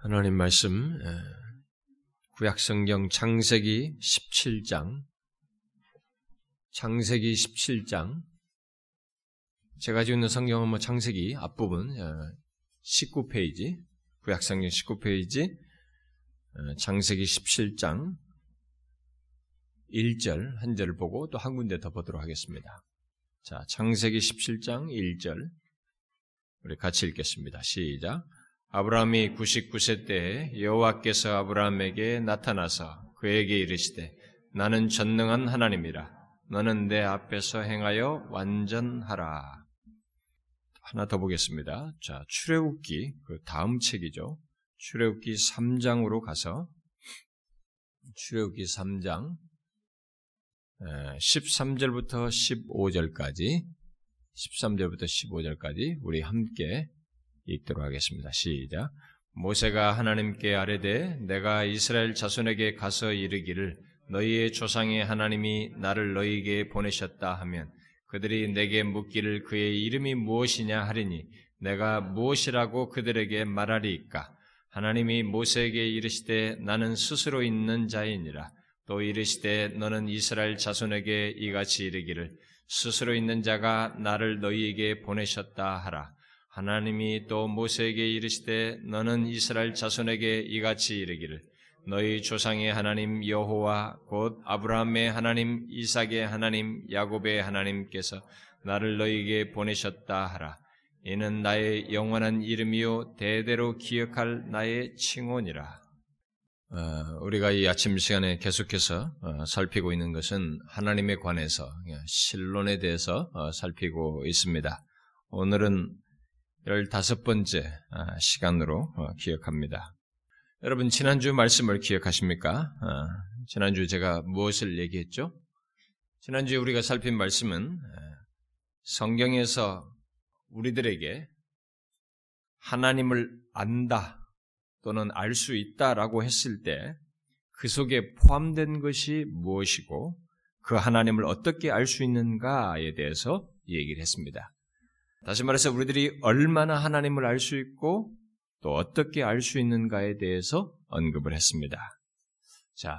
하나님 말씀 구약성경 창세기 17장 창세기 17장 제가 가지고 있는 성경은 뭐 창세기 앞부분 19페이지 구약성경 19페이지 창세기 17장 1절 한 절을 보고 또 한 군데 더 보도록 하겠습니다. 자, 창세기 17장 1절 우리 같이 읽겠습니다. 시작. 아브라함이 99세 때에 여호와께서 아브라함에게 나타나서 그에게 이르시되 나는 전능한 하나님이라 너는 내 앞에서 행하여 완전하라. 하나 더 보겠습니다. 자, 출애굽기 그 다음 책이죠. 출애굽기 3장으로 가서 출애굽기 3장 13절부터 15절까지 13절부터 15절까지 우리 함께 읽도록 하겠습니다. 시작. 모세가 하나님께 아뢰되 내가 이스라엘 자손에게 가서 이르기를 너희의 조상의 하나님이 나를 너희에게 보내셨다 하면 그들이 내게 묻기를 그의 이름이 무엇이냐 하리니 내가 무엇이라고 그들에게 말하리이까 하나님이 모세에게 이르시되 나는 스스로 있는 자이니라 또 이르시되 너는 이스라엘 자손에게 이같이 이르기를 스스로 있는 자가 나를 너희에게 보내셨다 하라 하나님이 또 모세에게 이르시되 너는 이스라엘 자손에게 이같이 이르기를 너희 조상의 하나님 여호와 곧 아브라함의 하나님 이삭의 하나님 야곱의 하나님께서 나를 너희에게 보내셨다 하라 이는 나의 영원한 이름이요 대대로 기억할 나의 칭혼이라. 어, 우리가 이 아침 시간에 계속해서 어, 살피고 있는 것은 하나님에 관해서 신론에 대해서 어, 살피고 있습니다. 오늘은 열다섯 번째 아, 시간으로 어, 기억합니다. 여러분, 지난주 말씀을 기억하십니까? 아, 지난주 제가 무엇을 얘기했죠? 지난주에 우리가 살핀 말씀은 성경에서 우리들에게 하나님을 안다 또는 알 수 있다라고 했을 때 그 속에 포함된 것이 무엇이고 그 하나님을 어떻게 알 수 있는가에 대해서 얘기를 했습니다. 다시 말해서 우리들이 얼마나 하나님을 알 수 있고 또 어떻게 알 수 있는가에 대해서 언급을 했습니다. 자,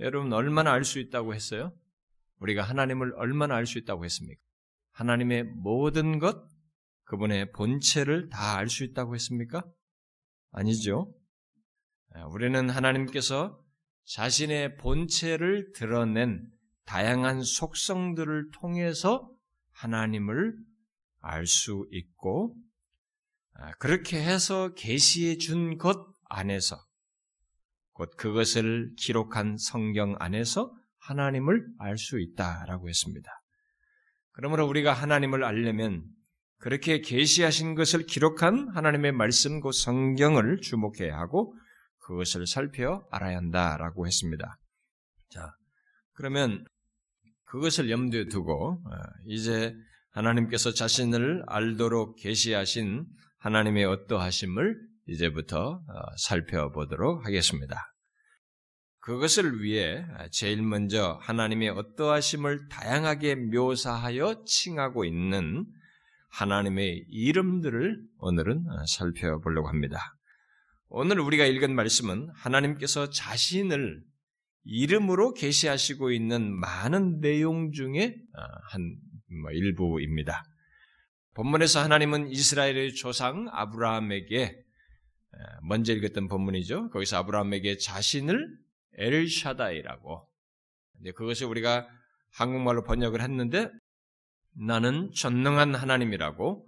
여러분 얼마나 알 수 있다고 했어요? 우리가 하나님을 얼마나 알 수 있다고 했습니까? 하나님의 모든 것, 그분의 본체를 다 알 수 있다고 했습니까? 아니죠. 우리는 하나님께서 자신의 본체를 드러낸 다양한 속성들을 통해서 하나님을 알 수 있고 아, 그렇게 해서 계시해 준 것 안에서 곧 그것을 기록한 성경 안에서 하나님을 알 수 있다라고 했습니다. 그러므로 우리가 하나님을 알려면 그렇게 계시하신 것을 기록한 하나님의 말씀 그 성경을 주목해야 하고 그것을 살펴 알아야 한다라고 했습니다. 자, 그러면 그것을 염두에 두고 아, 이제 하나님께서 자신을 알도록 계시하신 하나님의 어떠하심을 이제부터 어, 살펴보도록 하겠습니다. 그것을 위해 제일 먼저 하나님의 어떠하심을 다양하게 묘사하여 칭하고 있는 하나님의 이름들을 오늘은 어, 살펴보려고 합니다. 오늘 우리가 읽은 말씀은 하나님께서 자신을 이름으로 계시하시고 있는 많은 내용 중에 어, 한뭐 일부입니다. 본문에서 하나님은 이스라엘의 조상 아브라함에게 먼저 읽었던 본문이죠. 거기서 아브라함에게 자신을 엘샤다이라고 그것을 우리가 한국말로 번역을 했는데 나는 전능한 하나님이라고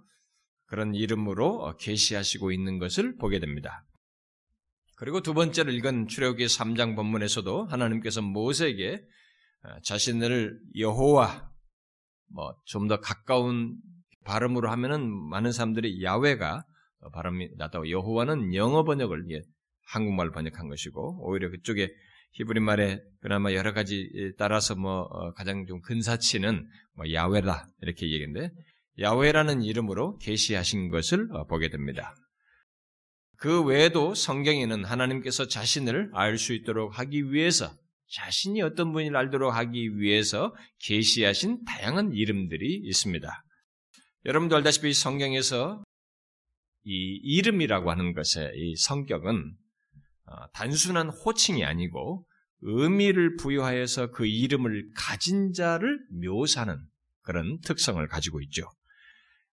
그런 이름으로 계시하시고 있는 것을 보게 됩니다. 그리고 두 번째로 읽은 출애굽기 3장 본문에서도 하나님께서 모세에게 자신을 여호와 뭐 좀 더 가까운 발음으로 하면은 많은 사람들이 야외가 발음이 나다고 여호와는 영어 번역을 예, 한국말 번역한 것이고 오히려 그쪽에 히브리 말에 그나마 여러 가지 따라서 뭐 어, 가장 좀 근사치는 뭐 야외다 이렇게 얘기인데 야외라는 이름으로 계시하신 것을 어, 보게 됩니다. 그 외에도 성경에는 하나님께서 자신을 알 수 있도록 하기 위해서 자신이 어떤 분인지 알도록 하기 위해서 계시하신 다양한 이름들이 있습니다. 여러분도 알다시피 성경에서 이 이름이라고 하는 것의 이 성격은 어, 단순한 호칭이 아니고 의미를 부여하여서 그 이름을 가진 자를 묘사하는 그런 특성을 가지고 있죠.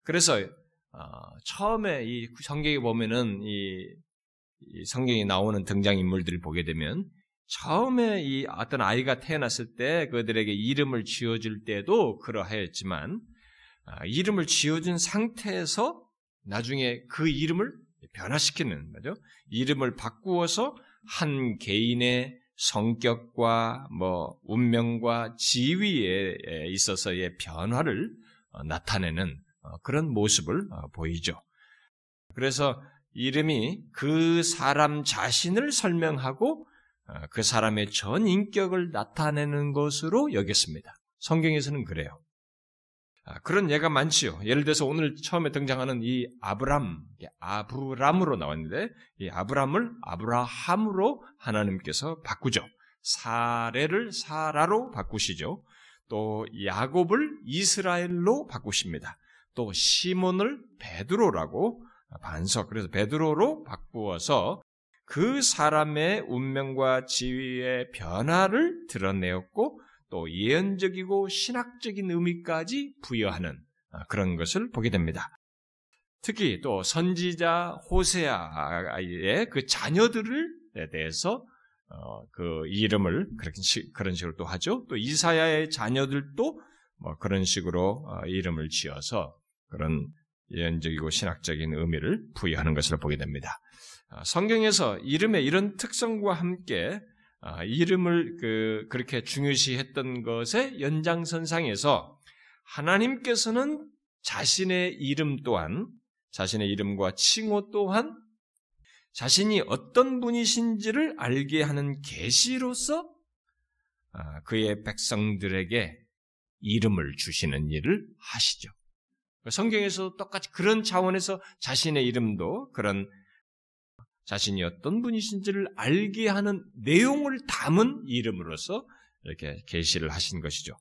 그래서 어, 처음에 이 성경에 보면은 이, 이 성경에 나오는 등장 인물들을 보게 되면 처음에 이 어떤 아이가 태어났을 때 그들에게 이름을 지어줄 때도 그러하였지만 아, 이름을 지어준 상태에서 나중에 그 이름을 변화시키는 거죠. 이름을 바꾸어서 한 개인의 성격과 뭐 운명과 지위에 있어서의 변화를 어, 나타내는 어, 그런 모습을 어, 보이죠. 그래서 이름이 그 사람 자신을 설명하고 그 사람의 전 인격을 나타내는 것으로 여겼습니다. 성경에서는 그래요. 아, 그런 예가 많지요. 예를 들어서 오늘 처음에 등장하는 이 아브람, 아브람으로 나왔는데 이 아브람을 아브라함으로 하나님께서 바꾸죠. 사례를 사라로 바꾸시죠. 또 야곱을 이스라엘로 바꾸십니다. 또 시몬을 베드로라고 반석 그래서 베드로로 바꾸어서 그 사람의 운명과 지위의 변화를 드러내었고 또 예언적이고 신학적인 의미까지 부여하는 아, 그런 것을 보게 됩니다. 특히 또 선지자 호세아의 그 자녀들에 대해서 어, 그 이름을 그런 식으로 또 하죠. 또 이사야의 자녀들도 뭐 그런 식으로 어, 이름을 지어서 그런 예언적이고 신학적인 의미를 부여하는 것을 보게 됩니다. 아, 성경에서 이름의 이런 특성과 함께 아, 이름을 그 그렇게 중요시했던 것의 연장선상에서 하나님께서는 자신의 이름 또한 자신의 이름과 칭호 또한 자신이 어떤 분이신지를 알게 하는 계시로서 아, 그의 백성들에게 이름을 주시는 일을 하시죠. 성경에서 똑같이 그런 차원에서 자신의 이름도 그런 자신이 어떤 분이신지를 알게 하는 내용을 담은 이름으로서 이렇게 계시를 하신 것이죠.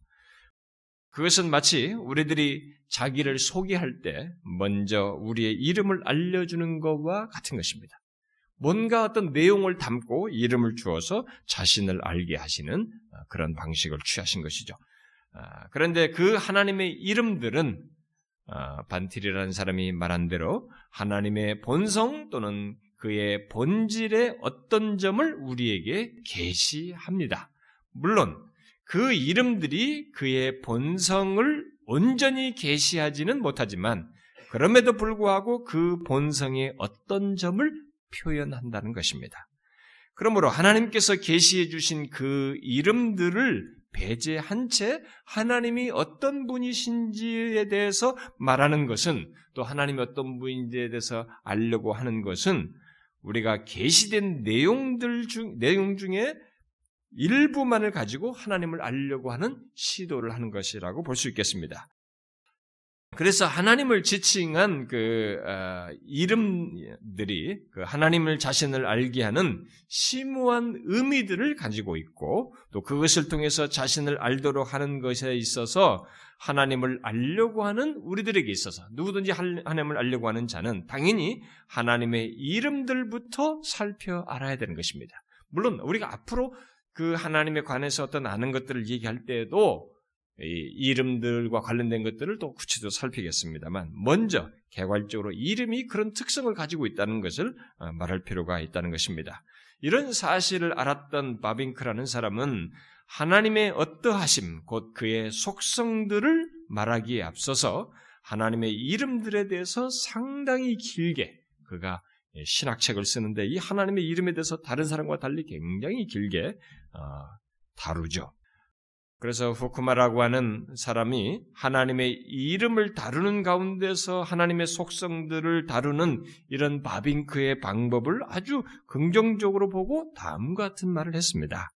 그것은 마치 우리들이 자기를 소개할 때 먼저 우리의 이름을 알려주는 것과 같은 것입니다. 뭔가 어떤 내용을 담고 이름을 주어서 자신을 알게 하시는 그런 방식을 취하신 것이죠. 아, 그런데 그 하나님의 이름들은 아, 반틸이라는 사람이 말한 대로 하나님의 본성 또는 그의 본질의 어떤 점을 우리에게 계시합니다. 물론 그 이름들이 그의 본성을 온전히 계시하지는 못하지만 그럼에도 불구하고 그 본성의 어떤 점을 표현한다는 것입니다. 그러므로 하나님께서 계시해 주신 그 이름들을 배제한 채 하나님이 어떤 분이신지에 대해서 말하는 것은 또 하나님이 어떤 분인지에 대해서 알려고 하는 것은 우리가 계시된 내용들 중 내용 중에 일부만을 가지고 하나님을 알려고 하는 시도를 하는 것이라고 볼 수 있겠습니다. 그래서 하나님을 지칭한 그 어, 이름들이 그 하나님을 자신을 알게 하는 심오한 의미들을 가지고 있고 또 그것을 통해서 자신을 알도록 하는 것에 있어서 하나님을 알려고 하는 우리들에게 있어서 누구든지 하나님을 알려고 하는 자는 당연히 하나님의 이름들부터 살펴 알아야 되는 것입니다. 물론 우리가 앞으로 그 하나님에 관해서 어떤 아는 것들을 얘기할 때에도 이름들과 관련된 것들을 또 구체적으로 살피겠습니다만 먼저 개괄적으로 이름이 그런 특성을 가지고 있다는 것을 어, 말할 필요가 있다는 것입니다. 이런 사실을 알았던 바빙크라는 사람은 하나님의 어떠하심, 곧 그의 속성들을 말하기에 앞서서 하나님의 이름들에 대해서 상당히 길게 그가 신학책을 쓰는데 이 하나님의 이름에 대해서 다른 사람과 달리 굉장히 길게 어, 다루죠. 그래서 후쿠마라고 하는 사람이 하나님의 이름을 다루는 가운데서 하나님의 속성들을 다루는 이런 바빙크의 방법을 아주 긍정적으로 보고 다음과 같은 말을 했습니다.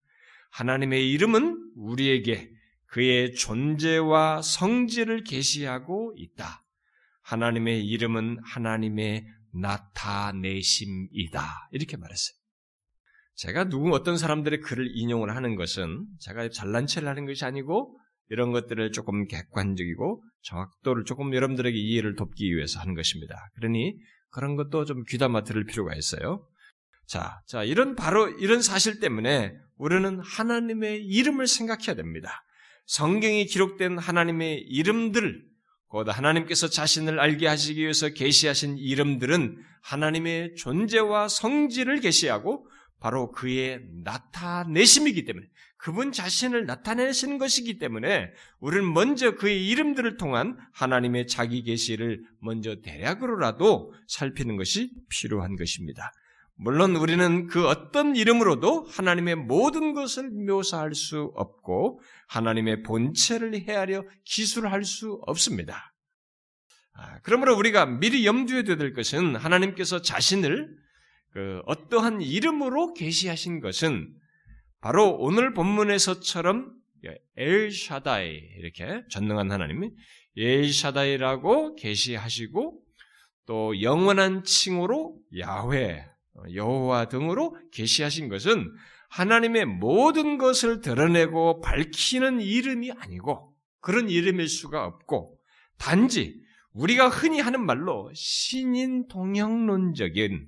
하나님의 이름은 우리에게 그의 존재와 성질을 계시하고 있다. 하나님의 이름은 하나님의 나타내심이다. 이렇게 말했어요. 제가 누구 어떤 사람들의 글을 인용을 하는 것은 제가 잘난 체를 하는 것이 아니고 이런 것들을 조금 객관적이고 정확도를 조금 여러분들에게 이해를 돕기 위해서 하는 것입니다. 그러니 그런 것도 좀 귀담아 들을 필요가 있어요. 자, 자, 이런 바로 이런 사실 때문에 우리는 하나님의 이름을 생각해야 됩니다. 성경이 기록된 하나님의 이름들, 곧 하나님께서 자신을 알게 하시기 위해서 계시하신 이름들은 하나님의 존재와 성질을 계시하고 바로 그의 나타내심이기 때문에 그분 자신을 나타내시는 것이기 때문에 우리는 먼저 그의 이름들을 통한 하나님의 자기 계시를 먼저 대략으로라도 살피는 것이 필요한 것입니다. 물론 우리는 그 어떤 이름으로도 하나님의 모든 것을 묘사할 수 없고 하나님의 본체를 헤아려 기술할 수 없습니다. 아, 그러므로 우리가 미리 염두에 둬야 될 것은 하나님께서 자신을 그 어떠한 이름으로 계시하신 것은 바로 오늘 본문에서처럼 엘샤다이 이렇게 전능한 하나님이 엘샤다이라고 계시하시고 또 영원한 칭호로 야훼 여호와 등으로 계시하신 것은 하나님의 모든 것을 드러내고 밝히는 이름이 아니고 그런 이름일 수가 없고 단지 우리가 흔히 하는 말로 신인 동형론적인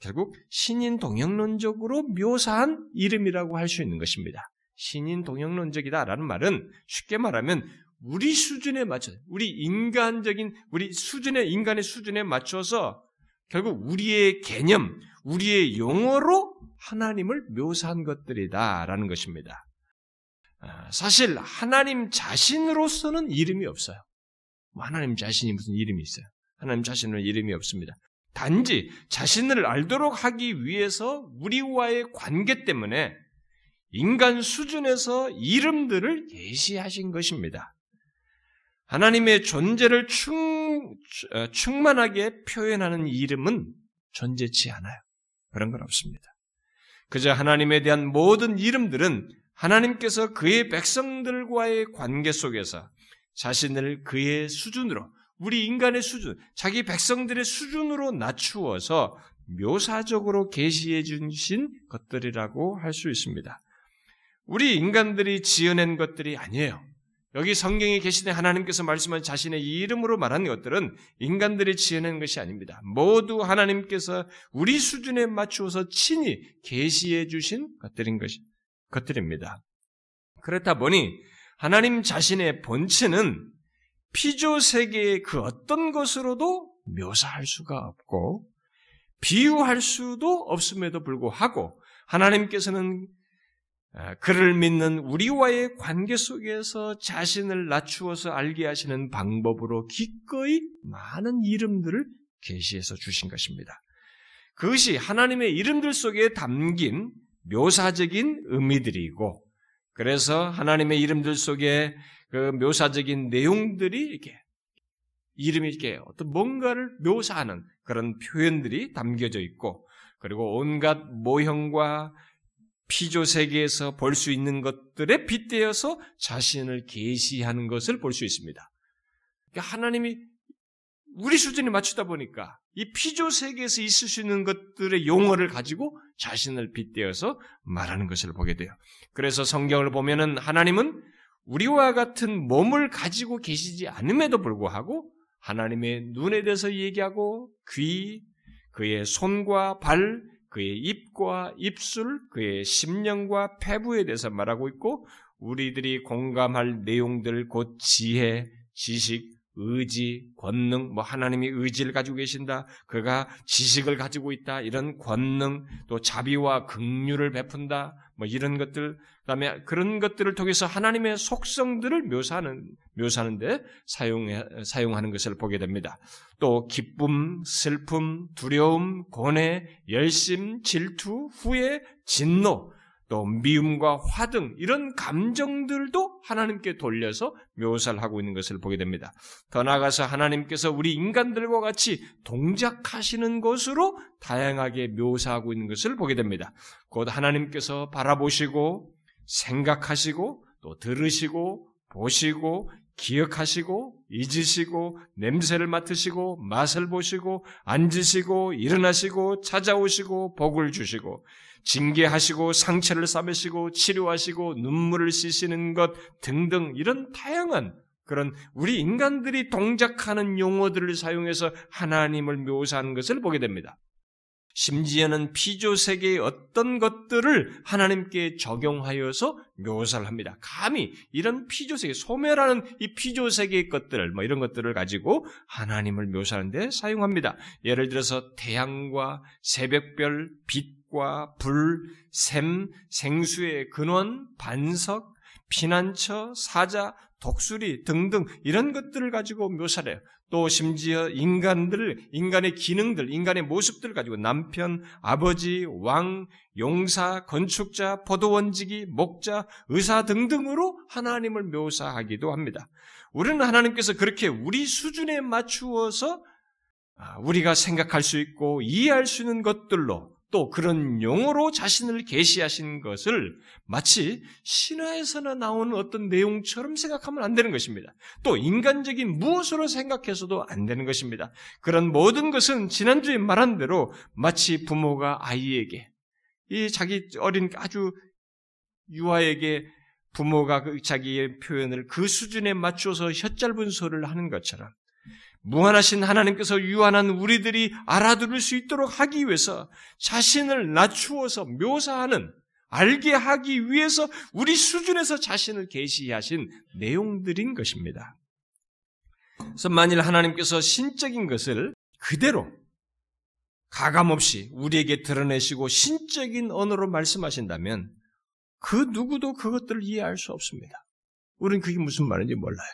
결국 신인 동형론적으로 묘사한 이름이라고 할 수 있는 것입니다. 신인 동형론적이다라는 말은 쉽게 말하면 우리 수준에 맞춰 우리 인간적인 우리 수준의 인간의 수준에 맞춰서 결국 우리의 개념, 우리의 용어로 하나님을 묘사한 것들이다라는 것입니다. 아, 사실 하나님 자신으로서는 이름이 없어요. 뭐 하나님 자신이 무슨 이름이 있어요? 하나님 자신은 이름이 없습니다. 단지 자신을 알도록 하기 위해서 우리와의 관계 때문에 인간 수준에서 이름들을 계시하신 것입니다. 하나님의 존재를 충, 어, 충만하게 표현하는 이름은 존재치 않아요. 그런 건 없습니다. 그저 하나님에 대한 모든 이름들은 하나님께서 그의 백성들과의 관계 속에서 자신을 그의 수준으로, 우리 인간의 수준, 자기 백성들의 수준으로 낮추어서 묘사적으로 계시해 주신 것들이라고 할 수 있습니다. 우리 인간들이 지어낸 것들이 아니에요. 여기 성경에 계시는 하나님께서 말씀한 자신의 이름으로 말하는 것들은 인간들이 지어낸 것이 아닙니다. 모두 하나님께서 우리 수준에 맞추어서 친히 계시해 주신 것들인 것이 것들입니다. 그렇다 보니 하나님 자신의 본체는 피조 세계의 그 어떤 것으로도 묘사할 수가 없고 비유할 수도 없음에도 불구하고 하나님께서는 아, 그를 믿는 우리와의 관계 속에서 자신을 낮추어서 알게 하시는 방법으로 기꺼이 많은 이름들을 계시해서 주신 것입니다. 그것이 하나님의 이름들 속에 담긴 묘사적인 의미들이고, 그래서 하나님의 이름들 속에 그 묘사적인 내용들이 이렇게 이름이 이렇게 어떤 뭔가를 묘사하는 그런 표현들이 담겨져 있고, 그리고 온갖 모형과 피조 세계에서 볼 수 있는 것들에 빗대어서 자신을 계시하는 것을 볼 수 있습니다. 그러니까 하나님이 우리 수준에 맞추다 보니까 이 피조 세계에서 있을 수 있는 것들의 용어를 가지고 자신을 빗대어서 말하는 것을 보게 돼요. 그래서 성경을 보면은 하나님은 우리와 같은 몸을 가지고 계시지 않음에도 불구하고 하나님의 눈에 대해서 얘기하고 귀, 그의 손과 발, 그의 입과 입술, 그의 심령과 폐부에 대해서 말하고 있고 우리들이 공감할 내용들 곧 지혜, 지식, 의지, 권능, 뭐 하나님이 의지를 가지고 계신다. 그가 지식을 가지고 있다. 이런 권능, 또 자비와 긍휼을 베푼다. 뭐 이런 것들, 그다음에 그런 것들을 통해서 하나님의 속성들을 묘사하는 묘사하는데 사용 사용하는 것을 보게 됩니다. 또 기쁨, 슬픔, 두려움, 고뇌, 열심, 질투, 후회, 진노, 또 미움과 화 등 이런 감정들도 하나님께 돌려서 묘사를 하고 있는 것을 보게 됩니다. 더 나아가서 하나님께서 우리 인간들과 같이 동작하시는 것으로 다양하게 묘사하고 있는 것을 보게 됩니다. 곧 하나님께서 바라보시고 생각하시고 또 들으시고 보시고 기억하시고 잊으시고 냄새를 맡으시고 맛을 보시고 앉으시고 일어나시고 찾아오시고 복을 주시고 징계하시고 상처를 싸매시고 치료하시고 눈물을 씻으는 것 등등 이런 다양한 그런 우리 인간들이 동작하는 용어들을 사용해서 하나님을 묘사하는 것을 보게 됩니다. 심지어는 피조 세계의 어떤 것들을 하나님께 적용하여서 묘사를 합니다. 감히 이런 피조 세계, 소멸하는 이 피조 세계의 것들, 뭐 이런 것들을 가지고 하나님을 묘사하는데 사용합니다. 예를 들어서 태양과 새벽별, 빛과 불, 샘, 생수의 근원, 반석, 피난처, 사자, 독수리 등등 이런 것들을 가지고 묘사를 해요. 또 심지어 인간들, 인간의 기능들, 인간의 모습들을 가지고 남편, 아버지, 왕, 용사, 건축자, 포도원지기, 목자, 의사 등등으로 하나님을 묘사하기도 합니다. 우리는 하나님께서 그렇게 우리 수준에 맞추어서 아, 우리가 생각할 수 있고 이해할 수 있는 것들로 또 그런 용어로 자신을 계시하신 것을 마치 신화에서나 나오는 어떤 내용처럼 생각하면 안 되는 것입니다. 또 인간적인 무엇으로 생각해서도 안 되는 것입니다. 그런 모든 것은 지난주에 말한 대로 마치 부모가 아이에게 이 자기 어린 아주 유아에게 부모가 그 자기의 표현을 그 수준에 맞춰서 혀짧은 소리를 하는 것처럼 무한하신 하나님께서 유한한 우리들이 알아들을 수 있도록 하기 위해서 자신을 낮추어서 묘사하는 알게 하기 위해서 우리 수준에서 자신을 계시하신 내용들인 것입니다. 그래서 만일 하나님께서 신적인 것을 그대로 가감없이 우리에게 드러내시고 신적인 언어로 말씀하신다면 그 누구도 그것들을 이해할 수 없습니다. 우리는 그게 무슨 말인지 몰라요.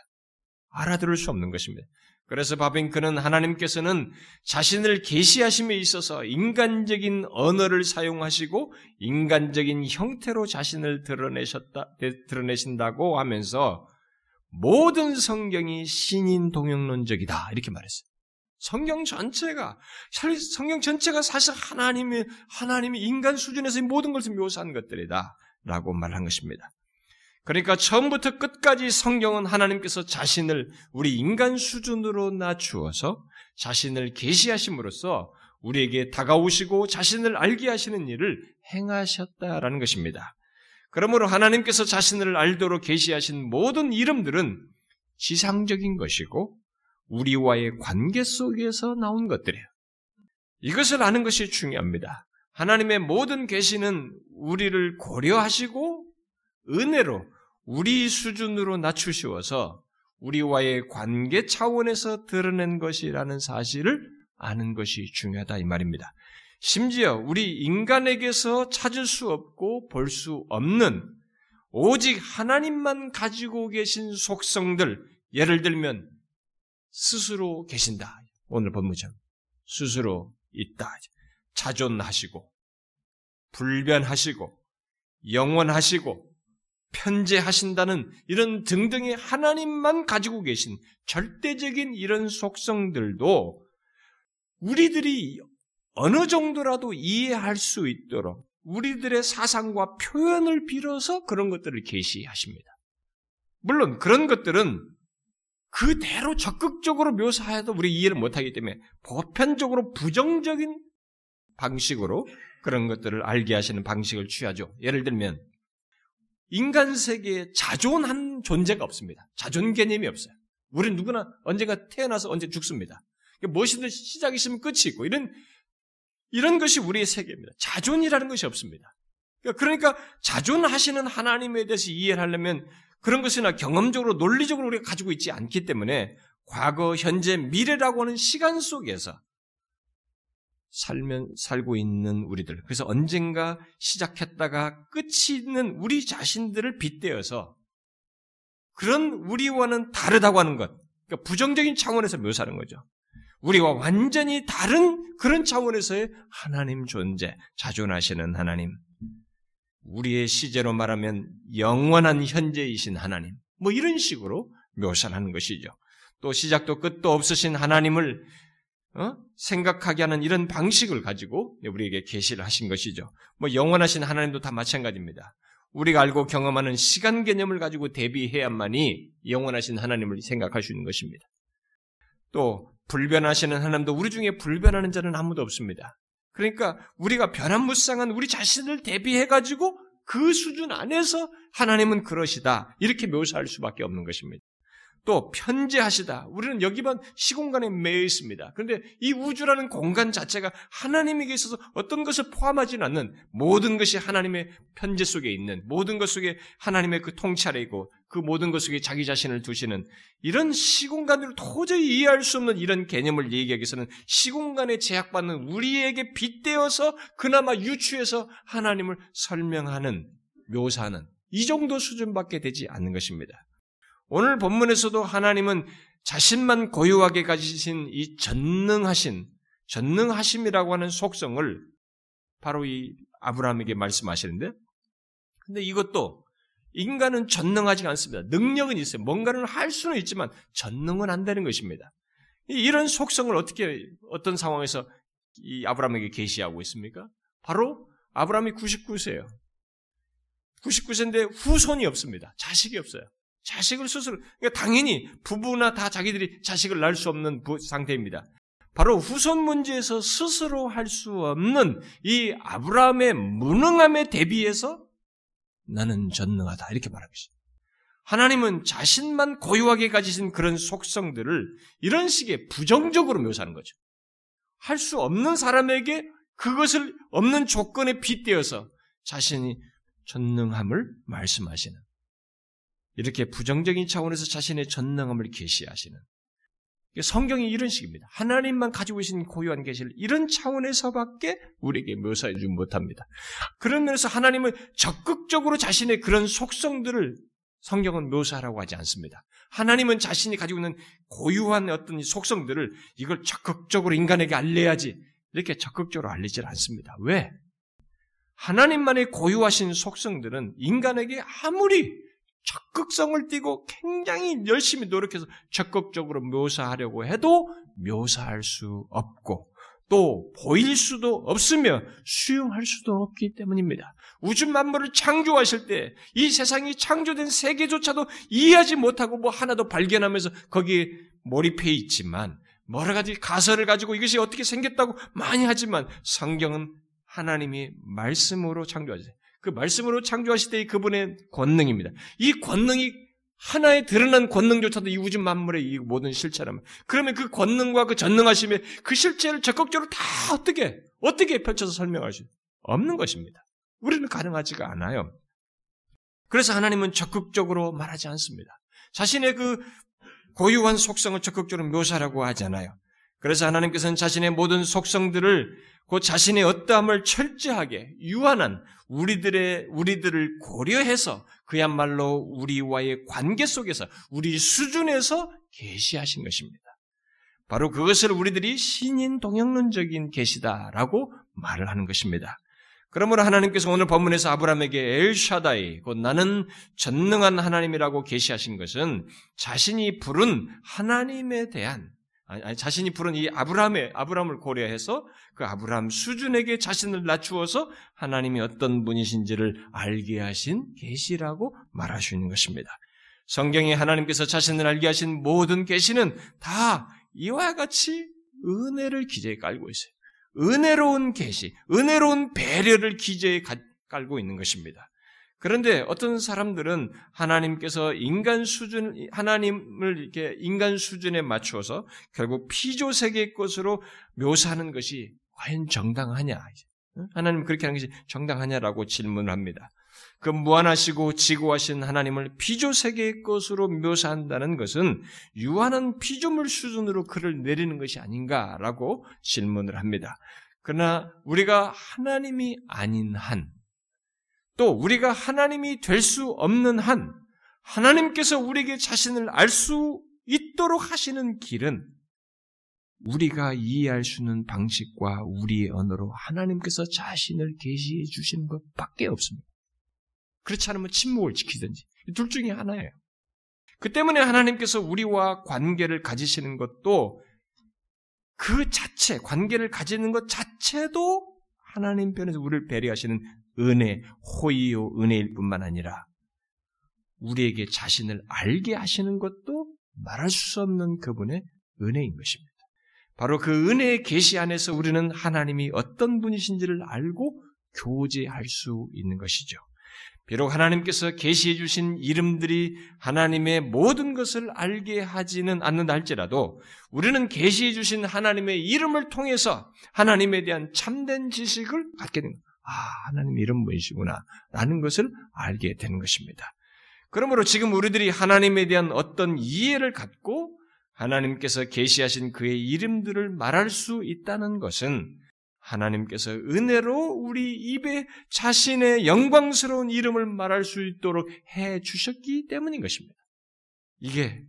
알아들을 수 없는 것입니다. 그래서 바빙크는 하나님께서는 자신을 계시하심에 있어서 인간적인 언어를 사용하시고 인간적인 형태로 자신을 드러내셨다 드러내신다고 하면서 모든 성경이 신인 동영론적이다 이렇게 말했어요. 성경 전체가 성경 전체가 사실 하나님의 하나님이 인간 수준에서 모든 것을 묘사한 것들이다라고 말한 것입니다. 그러니까 처음부터 끝까지 성경은 하나님께서 자신을 우리 인간 수준으로 낮추어서 자신을 계시하심으로써 우리에게 다가오시고 자신을 알게 하시는 일을 행하셨다라는 것입니다. 그러므로 하나님께서 자신을 알도록 계시하신 모든 이름들은 지상적인 것이고 우리와의 관계 속에서 나온 것들이에요. 이것을 아는 것이 중요합니다. 하나님의 모든 계시는 우리를 고려하시고 은혜로 우리 수준으로 낮추시어서 우리와의 관계 차원에서 드러낸 것이라는 사실을 아는 것이 중요하다 이 말입니다. 심지어 우리 인간에게서 찾을 수 없고 볼 수 없는 오직 하나님만 가지고 계신 속성들, 예를 들면 스스로 계신다. 오늘 본문처럼 스스로 있다. 자존하시고 불변하시고 영원하시고 편재하신다는 이런 등등의 하나님만 가지고 계신 절대적인 이런 속성들도 우리들이 어느 정도라도 이해할 수 있도록 우리들의 사상과 표현을 빌어서 그런 것들을 계시하십니다. 물론 그런 것들은 그대로 적극적으로 묘사해도 우리 이해를 못하기 때문에 보편적으로 부정적인 방식으로 그런 것들을 알게 하시는 방식을 취하죠. 예를 들면 인간 세계에 자존한 존재가 없습니다. 자존 개념이 없어요. 우리는 누구나 언젠가 태어나서 언제 죽습니다. 무엇이든 시작이 있으면 끝이 있고 이런 이런 것이 우리의 세계입니다. 자존이라는 것이 없습니다. 그러니까 자존하시는 하나님에 대해서 이해를 하려면 그런 것이나 경험적으로 논리적으로 우리가 가지고 있지 않기 때문에 과거, 현재, 미래라고 하는 시간 속에서 살면 살고 있는 우리들. 그래서 언젠가 시작했다가 끝이 있는 우리 자신들을 빗대어서 그런 우리와는 다르다고 하는 것. 그러니까 부정적인 차원에서 묘사하는 거죠. 우리와 완전히 다른 그런 차원에서의 하나님 존재, 자존하시는 하나님. 우리의 시제로 말하면 영원한 현재이신 하나님. 뭐 이런 식으로 묘사하는 것이죠. 또 시작도 끝도 없으신 하나님을 어? 생각하게 하는 이런 방식을 가지고 우리에게 계시를 하신 것이죠. 뭐 영원하신 하나님도 다 마찬가지입니다. 우리가 알고 경험하는 시간 개념을 가지고 대비해야만이 영원하신 하나님을 생각할 수 있는 것입니다. 또 불변하시는 하나님도 우리 중에 불변하는 자는 아무도 없습니다. 그러니까 우리가 변함무쌍한 우리 자신을 대비해 가지고 그 수준 안에서 하나님은 그러시다 이렇게 묘사할 수밖에 없는 것입니다. 또 편재하시다. 우리는 여기만 시공간에 매여 있습니다. 그런데 이 우주라는 공간 자체가 하나님에게 있어서 어떤 것을 포함하지는 않는 모든 것이 하나님의 편재 속에 있는 모든 것 속에 하나님의 그 통찰에 있고 그 모든 것 속에 자기 자신을 두시는 이런 시공간으로 도저히 이해할 수 없는 이런 개념을 얘기하기 위해서는 시공간에 제약받는 우리에게 빗대어서 그나마 유추해서 하나님을 설명하는 묘사하는 이 정도 수준밖에 되지 않는 것입니다. 오늘 본문에서도 하나님은 자신만 고유하게 가지신 이 전능하신, 전능하심이라고 하는 속성을 바로 이 아브라함에게 말씀하시는데, 근데 이것도 인간은 전능하지 않습니다. 능력은 있어요. 뭔가를 할 수는 있지만 전능은 안 되는 것입니다. 이런 속성을 어떻게, 어떤 상황에서 이 아브라함에게 계시하고 있습니까? 바로 아브라함이 99세예요. 99세인데 후손이 없습니다. 자식이 없어요. 자식을 스스로, 그러니까 당연히 부부나 다 자기들이 자식을 낳을 수 없는 상태입니다. 바로 후손 문제에서 스스로 할 수 없는 이 아브라함의 무능함에 대비해서 나는 전능하다. 이렇게 말하고 있어요. 하나님은 자신만 고유하게 가지신 그런 속성들을 이런 식의 부정적으로 묘사하는 거죠. 할 수 없는 사람에게 그것을 없는 조건에 빗대어서 자신이 전능함을 말씀하시는 이렇게 부정적인 차원에서 자신의 전능함을 계시하시는 성경이 이런 식입니다. 하나님만 가지고 계신 고유한 계시를 이런 차원에서밖에 우리에게 묘사해 주지 못합니다. 그런 면에서 하나님은 적극적으로 자신의 그런 속성들을 성경은 묘사하라고 하지 않습니다. 하나님은 자신이 가지고 있는 고유한 어떤 속성들을 이걸 적극적으로 인간에게 알려야지 이렇게 적극적으로 알리질 않습니다. 왜? 하나님만의 고유하신 속성들은 인간에게 아무리 적극성을 띠고 굉장히 열심히 노력해서 적극적으로 묘사하려고 해도 묘사할 수 없고 또 보일 수도 없으며 수용할 수도 없기 때문입니다. 우주 만물을 창조하실 때 이 세상이 창조된 세계조차도 이해하지 못하고 뭐 하나도 발견하면서 거기에 몰입해 있지만 여러 가지 가설을 가지고 이것이 어떻게 생겼다고 많이 하지만 성경은 하나님이 말씀으로 창조하셨어요. 그 말씀으로 창조하실 때의 그분의 권능입니다. 이 권능이 하나의 드러난 권능조차도 이 우주 만물의 이 모든 실체라면 그러면 그 권능과 그 전능하심의 그 실체를 적극적으로 다 어떻게 어떻게 펼쳐서 설명할 수 없는 것입니다. 우리는 가능하지가 않아요. 그래서 하나님은 적극적으로 말하지 않습니다. 자신의 그 고유한 속성을 적극적으로 묘사라고 하잖아요. 그래서 하나님께서는 자신의 모든 속성들을 그 자신의 어떠함을 철저하게 유한한 우리들의 우리들을 고려해서 그야말로 우리와의 관계 속에서 우리 수준에서 계시하신 것입니다. 바로 그것을 우리들이 신인 동영론적인 계시다라고 말을 하는 것입니다. 그러므로 하나님께서 오늘 본문에서 아브라함에게 엘샤다이, 곧 나는 전능한 하나님이라고 계시하신 것은 자신이 부른 하나님에 대한 아니, 자신이 부른 이 아브라함의 아브라함을 고려해서 그 아브라함 수준에게 자신을 낮추어서 하나님이 어떤 분이신지를 알게 하신 계시라고 말할 수 있는 것입니다. 성경에 하나님께서 자신을 알게 하신 모든 계시는 다 이와 같이 은혜를 기재에 깔고 있어요. 은혜로운 계시, 은혜로운 배려를 기재에 깔고 있는 것입니다. 그런데 어떤 사람들은 하나님께서 인간 수준, 하나님을 이렇게 인간 수준에 맞추어서 결국 피조 세계의 것으로 묘사하는 것이 과연 정당하냐? 하나님 그렇게 하는 것이 정당하냐라고 질문을 합니다. 그 무한하시고 지고하신 하나님을 피조 세계의 것으로 묘사한다는 것은 유한한 피조물 수준으로 그를 내리는 것이 아닌가라고 질문을 합니다. 그러나 우리가 하나님이 아닌 한, 또 우리가 하나님이 될 수 없는 한 하나님께서 우리에게 자신을 알 수 있도록 하시는 길은 우리가 이해할 수 있는 방식과 우리의 언어로 하나님께서 자신을 계시해 주시는 것밖에 없습니다. 그렇지 않으면 침묵을 지키든지 둘 중에 하나예요. 그 때문에 하나님께서 우리와 관계를 가지시는 것도 그 자체, 관계를 가지는 것 자체도 하나님 편에서 우리를 배려하시는 은혜, 호의요 은혜일 뿐만 아니라 우리에게 자신을 알게 하시는 것도 말할 수 없는 그분의 은혜인 것입니다. 바로 그 은혜의 계시 안에서 우리는 하나님이 어떤 분이신지를 알고 교제할 수 있는 것이죠. 비록 하나님께서 계시해 주신 이름들이 하나님의 모든 것을 알게 하지는 않는다 할지라도 우리는 계시해 주신 하나님의 이름을 통해서 하나님에 대한 참된 지식을 갖게 됩니다. 아, 하나님 이름 무엇이구나 라는 것을 알게 되는 것입니다. 그러므로 지금 우리들이 하나님에 대한 어떤 이해를 갖고 하나님께서 계시하신 그의 이름들을 말할 수 있다는 것은 하나님께서 은혜로 우리 입에 자신의 영광스러운 이름을 말할 수 있도록 해 주셨기 때문인 것입니다. 이게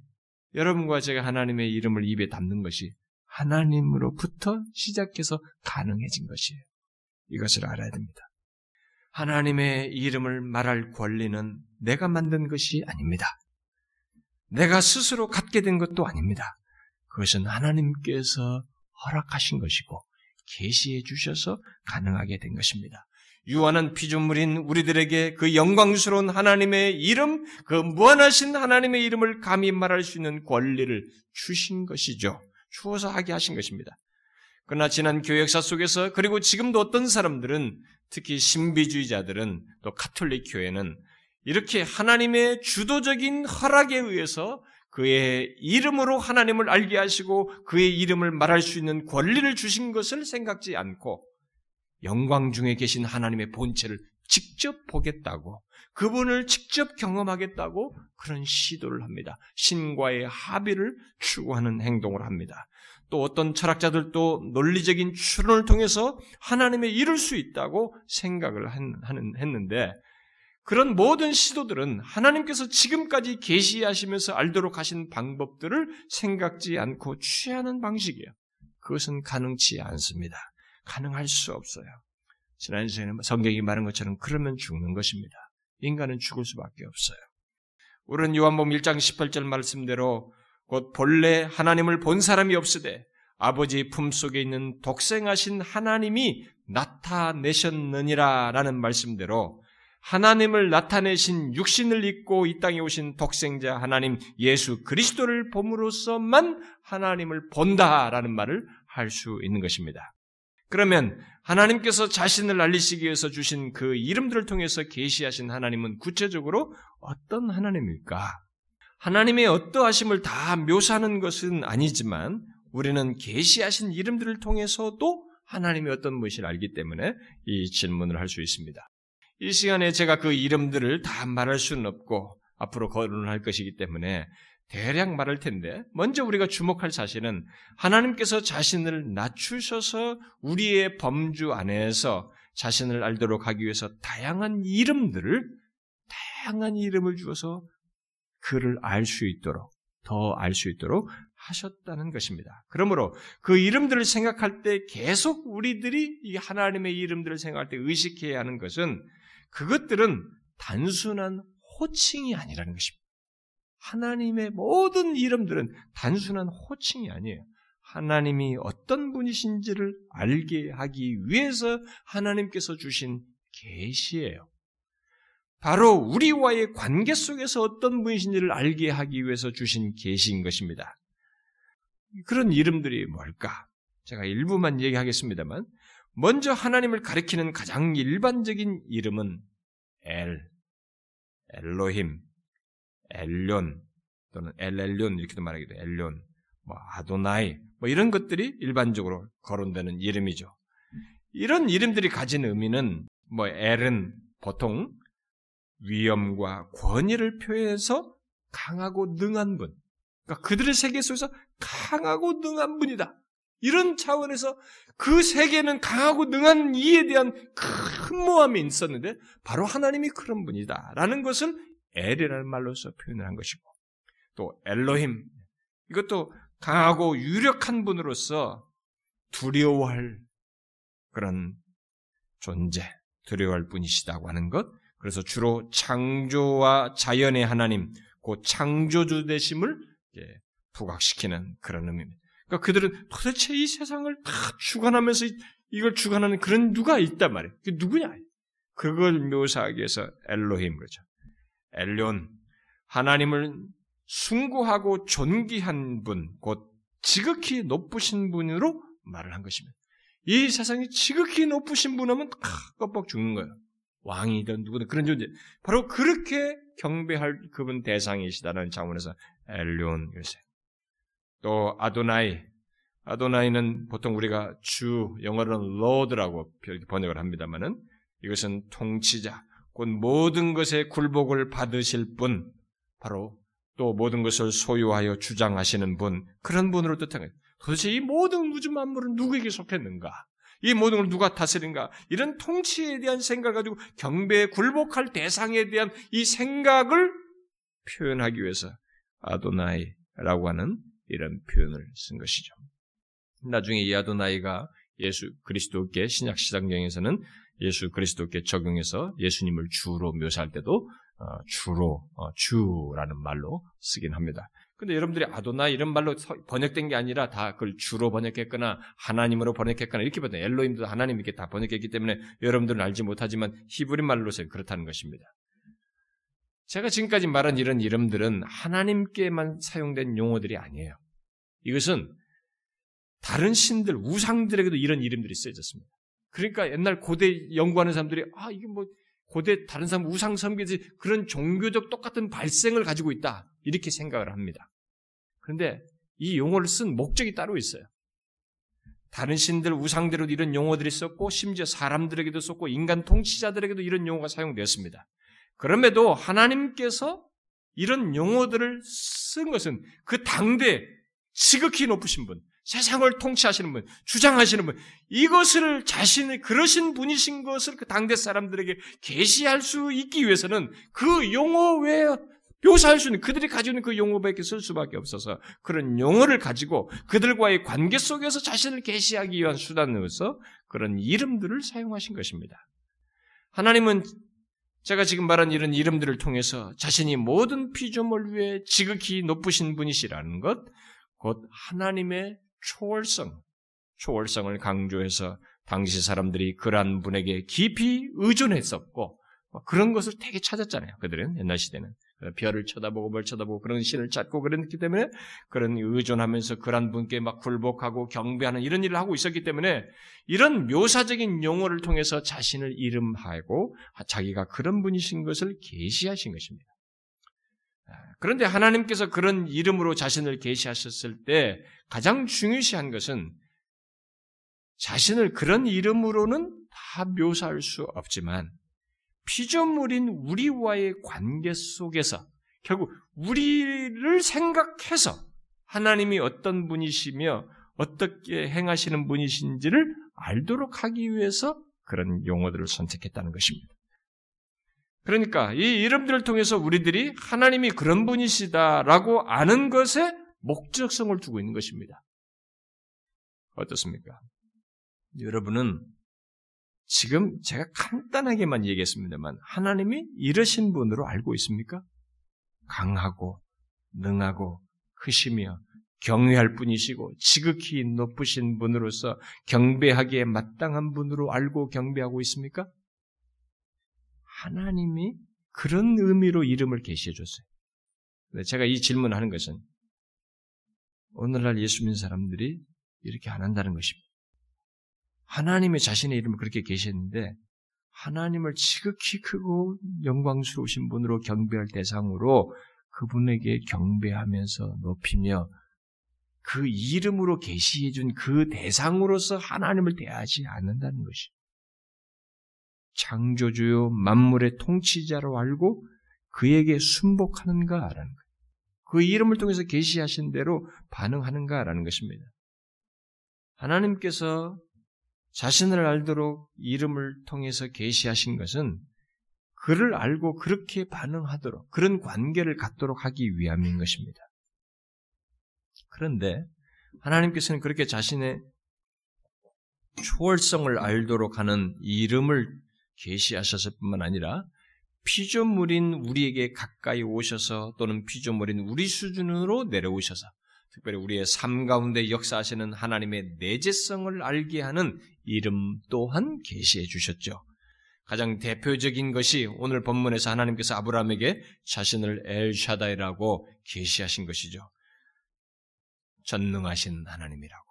여러분과 제가 하나님의 이름을 입에 담는 것이 하나님으로부터 시작해서 가능해진 것이에요. 이것을 알아야 됩니다. 하나님의 이름을 말할 권리는 내가 만든 것이 아닙니다. 내가 스스로 갖게 된 것도 아닙니다. 그것은 하나님께서 허락하신 것이고 계시해 주셔서 가능하게 된 것입니다. 유한한 피조물인 우리들에게 그 영광스러운 하나님의 이름, 그 무한하신 하나님의 이름을 감히 말할 수 있는 권리를 주신 것이죠. 주어서 하게 하신 것입니다. 그러나 지난 교회 역사 속에서 그리고 지금도 어떤 사람들은 특히 신비주의자들은 또 카톨릭 교회는 이렇게 하나님의 주도적인 허락에 의해서 그의 이름으로 하나님을 알게 하시고 그의 이름을 말할 수 있는 권리를 주신 것을 생각지 않고 영광 중에 계신 하나님의 본체를 직접 보겠다고 그분을 직접 경험하겠다고 그런 시도를 합니다. 신과의 합의를 추구하는 행동을 합니다. 또 어떤 철학자들도 논리적인 추론을 통해서 하나님의 이룰 수 있다고 생각을 하는, 했는데 그런 모든 시도들은 하나님께서 지금까지 계시하시면서 알도록 하신 방법들을 생각지 않고 취하는 방식이에요. 그것은 가능치 않습니다. 가능할 수 없어요. 지난 시간에 성경이 말한 것처럼 그러면 죽는 것입니다. 인간은 죽을 수밖에 없어요. 우리는 요한복음 1장 18절 말씀대로 곧 본래 하나님을 본 사람이 없으되 아버지 품속에 있는 독생하신 하나님이 나타내셨느니라 라는 말씀대로 하나님을 나타내신 육신을 입고 이 땅에 오신 독생자 하나님 예수 그리스도를 봄으로써만 하나님을 본다라는 말을 할 수 있는 것입니다. 그러면 하나님께서 자신을 알리시기 위해서 주신 그 이름들을 통해서 계시하신 하나님은 구체적으로 어떤 하나님일까? 하나님의 어떠하심을 다 묘사하는 것은 아니지만 우리는 계시하신 이름들을 통해서도 하나님의 어떤 것을 알기 때문에 이 질문을 할 수 있습니다. 이 시간에 제가 그 이름들을 다 말할 수는 없고 앞으로 거론할 것이기 때문에 대략 말할 텐데 먼저 우리가 주목할 사실은 하나님께서 자신을 낮추셔서 우리의 범주 안에서 자신을 알도록 하기 위해서 다양한 이름들을 다양한 이름을 주어서 그를 알 수 있도록 더 알 수 있도록 하셨다는 것입니다. 그러므로 그 이름들을 생각할 때 계속 우리들이 이 하나님의 이름들을 생각할 때 의식해야 하는 것은 그것들은 단순한 호칭이 아니라는 것입니다. 하나님의 모든 이름들은 단순한 호칭이 아니에요. 하나님이 어떤 분이신지를 알게 하기 위해서 하나님께서 주신 계시예요. 바로 우리와의 관계 속에서 어떤 분이신지를 알게 하기 위해서 주신 계시인 것입니다. 그런 이름들이 뭘까? 제가 일부만 얘기하겠습니다만 먼저 하나님을 가리키는 가장 일반적인 이름은 엘, 엘로힘, 엘륜 또는 엘엘륜 이렇게도 말하기도 엘륜, 뭐 아도나이 뭐 이런 것들이 일반적으로 거론되는 이름이죠. 이런 이름들이 가진 의미는 뭐 엘은 보통 위엄과 권위를 표현해서 강하고 능한 분, 그러니까 그들의 세계 속에서 강하고 능한 분이다. 이런 차원에서 그 세계는 강하고 능한 이에 대한 큰 모함이 있었는데 바로 하나님이 그런 분이다. 라는 것은 엘이라는 말로서 표현을 한 것이고 또 엘로힘 이것도 강하고 유력한 분으로서 두려워할 그런 존재, 두려워할 분이시다고 하는 것. 그래서 주로 창조와 자연의 하나님, 그 창조주 되심을 부각시키는 그런 의미입니다. 그러니까 그들은 도대체 이 세상을 다 주관하면서 이걸 주관하는 그런 누가 있단 말이에요. 그 누구냐? 그걸 묘사하기 위해서 엘로힘 그렇죠. 엘론 하나님을 숭고하고 존귀한 분, 곧 지극히 높으신 분으로 말을 한 것입니다. 이 세상이 지극히 높으신 분하면 아, 껍벅 죽는 거예요. 왕이든 누구든 그런 존재. 바로 그렇게 경배할 그분 대상이시다는 차원에서 엘리온 요새. 또 아도나이. 아도나이는 보통 우리가 주 영어로는 로드라고 번역을 합니다만은 이것은 통치자, 곧 모든 것에 굴복을 받으실 분, 바로 또 모든 것을 소유하여 주장하시는 분, 그런 분으로 뜻한 거예요. 도대체 이 모든 우주 만물은 누구에게 속했는가? 이 모든 걸 누가 다스린가? 이런 통치에 대한 생각을 가지고 경배에 굴복할 대상에 대한 이 생각을 표현하기 위해서 아도나이라고 하는 이런 표현을 쓴 것이죠. 나중에 이 아도나이가 예수 그리스도께 신약 시장경에서는 예수 그리스도께 적용해서 예수님을 주로 묘사할 때도 어, 주로 어, 주라는 말로 쓰긴 합니다. 근데 여러분들이 아도나 이런 말로 번역된 게 아니라 다 그걸 주로 번역했거나 하나님으로 번역했거나 이렇게 번역, 엘로임도 하나님 이렇게 다 번역했기 때문에 여러분들은 알지 못하지만 히브리 말로서 그렇다는 것입니다. 제가 지금까지 말한 이런 이름들은 하나님께만 사용된 용어들이 아니에요. 이것은 다른 신들, 우상들에게도 이런 이름들이 쓰여졌습니다. 그러니까 옛날 고대 연구하는 사람들이 아 이게 뭐 고대 다른 사람 우상 섬기지 그런 종교적 똑같은 발생을 가지고 있다 이렇게 생각을 합니다. 그런데 이 용어를 쓴 목적이 따로 있어요. 다른 신들 우상대로도 이런 용어들이 썼고 심지어 사람들에게도 썼고 인간 통치자들에게도 이런 용어가 사용되었습니다. 그럼에도 하나님께서 이런 용어들을 쓴 것은 그 당대 지극히 높으신 분, 세상을 통치하시는 분, 주장하시는 분, 이것을 자신의 그러신 분이신 것을 그 당대 사람들에게 계시할 수 있기 위해서는 그 용어 외에 묘사할 수 있는 그들이 가지고 있는 그 용어밖에 쓸 수밖에 없어서 그런 용어를 가지고 그들과의 관계 속에서 자신을 계시하기 위한 수단으로서 그런 이름들을 사용하신 것입니다. 하나님은 제가 지금 말한 이런 이름들을 통해서 자신이 모든 피조물 위에 지극히 높으신 분이시라는 것, 곧 하나님의 초월성, 초월성을 강조해서 당시 사람들이 그러한 분에게 깊이 의존했었고 그런 것을 되게 찾았잖아요. 그들은 옛날 시대는 별을 쳐다보고 뭘 쳐다보고 그런 신을 찾고 그랬기 때문에 그런 의존하면서 그러한 분께 막 굴복하고 경배하는 이런 일을 하고 있었기 때문에 이런 묘사적인 용어를 통해서 자신을 이름하고 자기가 그런 분이신 것을 계시하신 것입니다. 그런데 하나님께서 그런 이름으로 자신을 계시하셨을 때 가장 중요시한 것은 자신을 그런 이름으로는 다 묘사할 수 없지만 피조물인 우리와의 관계 속에서 결국 우리를 생각해서 하나님이 어떤 분이시며 어떻게 행하시는 분이신지를 알도록 하기 위해서 그런 용어들을 선택했다는 것입니다. 그러니까 이 이름들을 통해서 우리들이 하나님이 그런 분이시다라고 아는 것에 목적성을 두고 있는 것입니다. 어떻습니까? 여러분은 지금 제가 간단하게만 얘기했습니다만 하나님이 이러신 분으로 알고 있습니까? 강하고 능하고 크시며 경외할 분이시고 지극히 높으신 분으로서 경배하기에 마땅한 분으로 알고 경배하고 있습니까? 하나님이 그런 의미로 이름을 계시해 줬어요. 제가 이 질문을 하는 것은 오늘날 예수 믿는 사람들이 이렇게 안 한다는 것입니다. 하나님의 자신의 이름을 그렇게 계셨는데 하나님을 지극히 크고 영광스러우신 분으로 경배할 대상으로 그분에게 경배하면서 높이며 그 이름으로 계시해 준 그 대상으로서 하나님을 대하지 않는다는 것이 창조주요 만물의 통치자로 알고 그에게 순복하는가라는 거예요. 그 이름을 통해서 계시하신 대로 반응하는가라는 것입니다. 하나님께서 자신을 알도록 이름을 통해서 계시하신 것은 그를 알고 그렇게 반응하도록 그런 관계를 갖도록 하기 위함인 것입니다. 그런데 하나님께서는 그렇게 자신의 초월성을 알도록 하는 이름을 계시하셨을 뿐만 아니라 피조물인 우리에게 가까이 오셔서 또는 피조물인 우리 수준으로 내려오셔서 특별히 우리의 삶 가운데 역사하시는 하나님의 내재성을 알게 하는 이름 또한 계시해 주셨죠. 가장 대표적인 것이 오늘 본문에서 하나님께서 아브라함에게 자신을 엘샤다이라고 계시하신 것이죠. 전능하신 하나님이라고.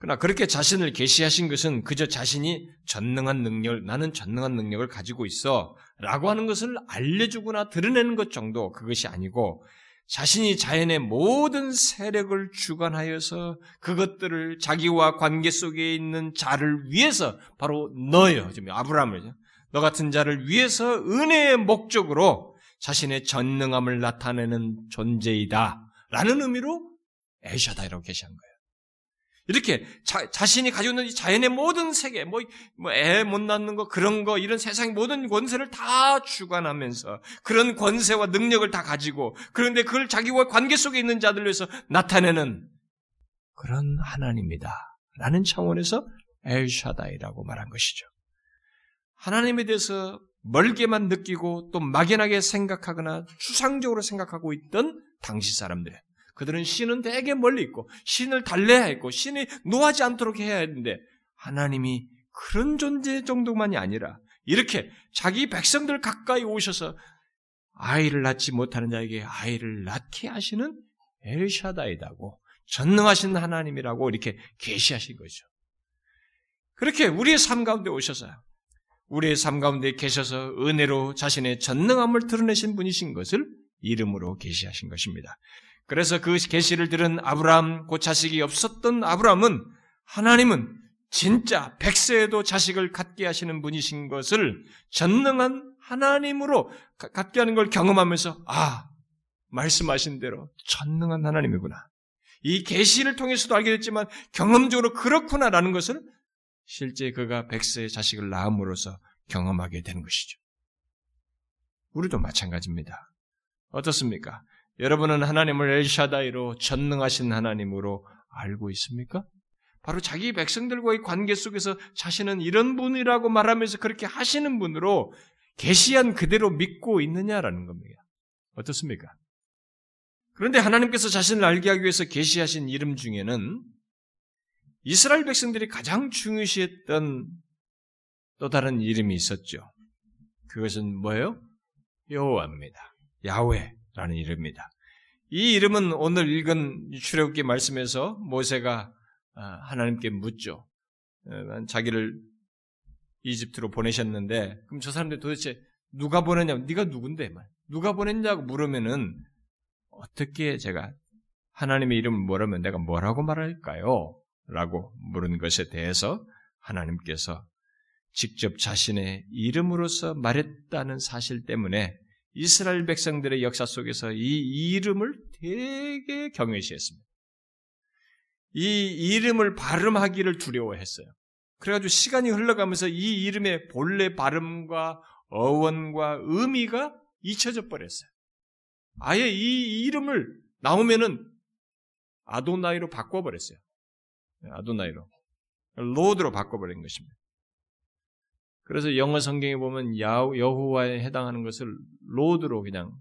그러나 그렇게 자신을 계시하신 것은 그저 자신이 전능한 능력, 나는 전능한 능력을 가지고 있어 라고 하는 것을 알려주거나 드러내는 것 정도 그것이 아니고 자신이 자연의 모든 세력을 주관하여서 그것들을 자기와 관계 속에 있는 자를 위해서 바로 너요. 지금 아브라함을 너 같은 자를 위해서 은혜의 목적으로 자신의 전능함을 나타내는 존재이다. 라는 의미로 에샤다이라고 계시한 거예요. 이렇게 자, 자신이 가지고 있는 자연의 모든 세계, 뭐, 뭐, 애 못 낳는 거, 그런 거, 이런 세상 모든 권세를 다 주관하면서 그런 권세와 능력을 다 가지고 그런데 그걸 자기와 관계 속에 있는 자들 위해서 나타내는 그런 하나님이다. 라는 차원에서 엘샤다이라고 말한 것이죠. 하나님에 대해서 멀게만 느끼고 또 막연하게 생각하거나 추상적으로 생각하고 있던 당시 사람들. 그들은 신은 되게 멀리 있고 신을 달래야 했고 신이 노하지 않도록 해야 했는데 하나님이 그런 존재 정도만이 아니라 이렇게 자기 백성들 가까이 오셔서 아이를 낳지 못하는 자에게 아이를 낳게 하시는 엘샤다이다고 전능하신 하나님이라고 이렇게 계시하신 거죠. 그렇게 우리의 삶 가운데 오셔서 우리의 삶 가운데 계셔서 은혜로 자신의 전능함을 드러내신 분이신 것을 이름으로 계시하신 것입니다. 그래서 그 계시를 들은 아브라함, 곧 자식이 없었던 아브라함은 하나님은 진짜 백세에도 자식을 갖게 하시는 분이신 것을 전능한 하나님으로 갖게 하는 걸 경험하면서 아 말씀하신 대로 전능한 하나님이구나. 이 계시를 통해서도 알게 됐지만 경험적으로 그렇구나라는 것을 실제 그가 백세의 자식을 낳음으로써 경험하게 되는 것이죠. 우리도 마찬가지입니다. 어떻습니까? 여러분은 하나님을 엘샤다이로 전능하신 하나님으로 알고 있습니까? 바로 자기 백성들과의 관계 속에서 자신은 이런 분이라고 말하면서 그렇게 하시는 분으로 계시한 그대로 믿고 있느냐라는 겁니다. 어떻습니까? 그런데 하나님께서 자신을 알게 하기 위해서 계시하신 이름 중에는 이스라엘 백성들이 가장 중요시했던 또 다른 이름이 있었죠. 그것은 뭐예요? 여호와입니다. 야훼. 라는 이름입니다. 이 이름은 오늘 읽은 출애굽기 말씀에서 모세가 아, 하나님께 묻죠. 어, 자기를 이집트로 보내셨는데 그럼 저 사람들 도대체 누가 보냈냐? 네가 누군데? 누가 보냈냐고 물으면은 어떻게 제가 하나님의 이름을 뭐라면 내가 뭐라고 말할까요? 라고 물은 것에 대해서 하나님께서 직접 자신의 이름으로서 말했다는 사실 때문에 이스라엘 백성들의 역사 속에서 이 이름을 되게 경외시했습니다. 이 이름을 발음하기를 두려워했어요. 그래가지고 시간이 흘러가면서 이 이름의 본래 발음과 어원과 의미가 잊혀져 버렸어요. 아예 이 이름을 나오면은 아도나이로 바꿔버렸어요. 아도나이로. 로드로 바꿔버린 것입니다. 그래서 영어 성경에 보면 여호와에 해당하는 것을 로드로 그냥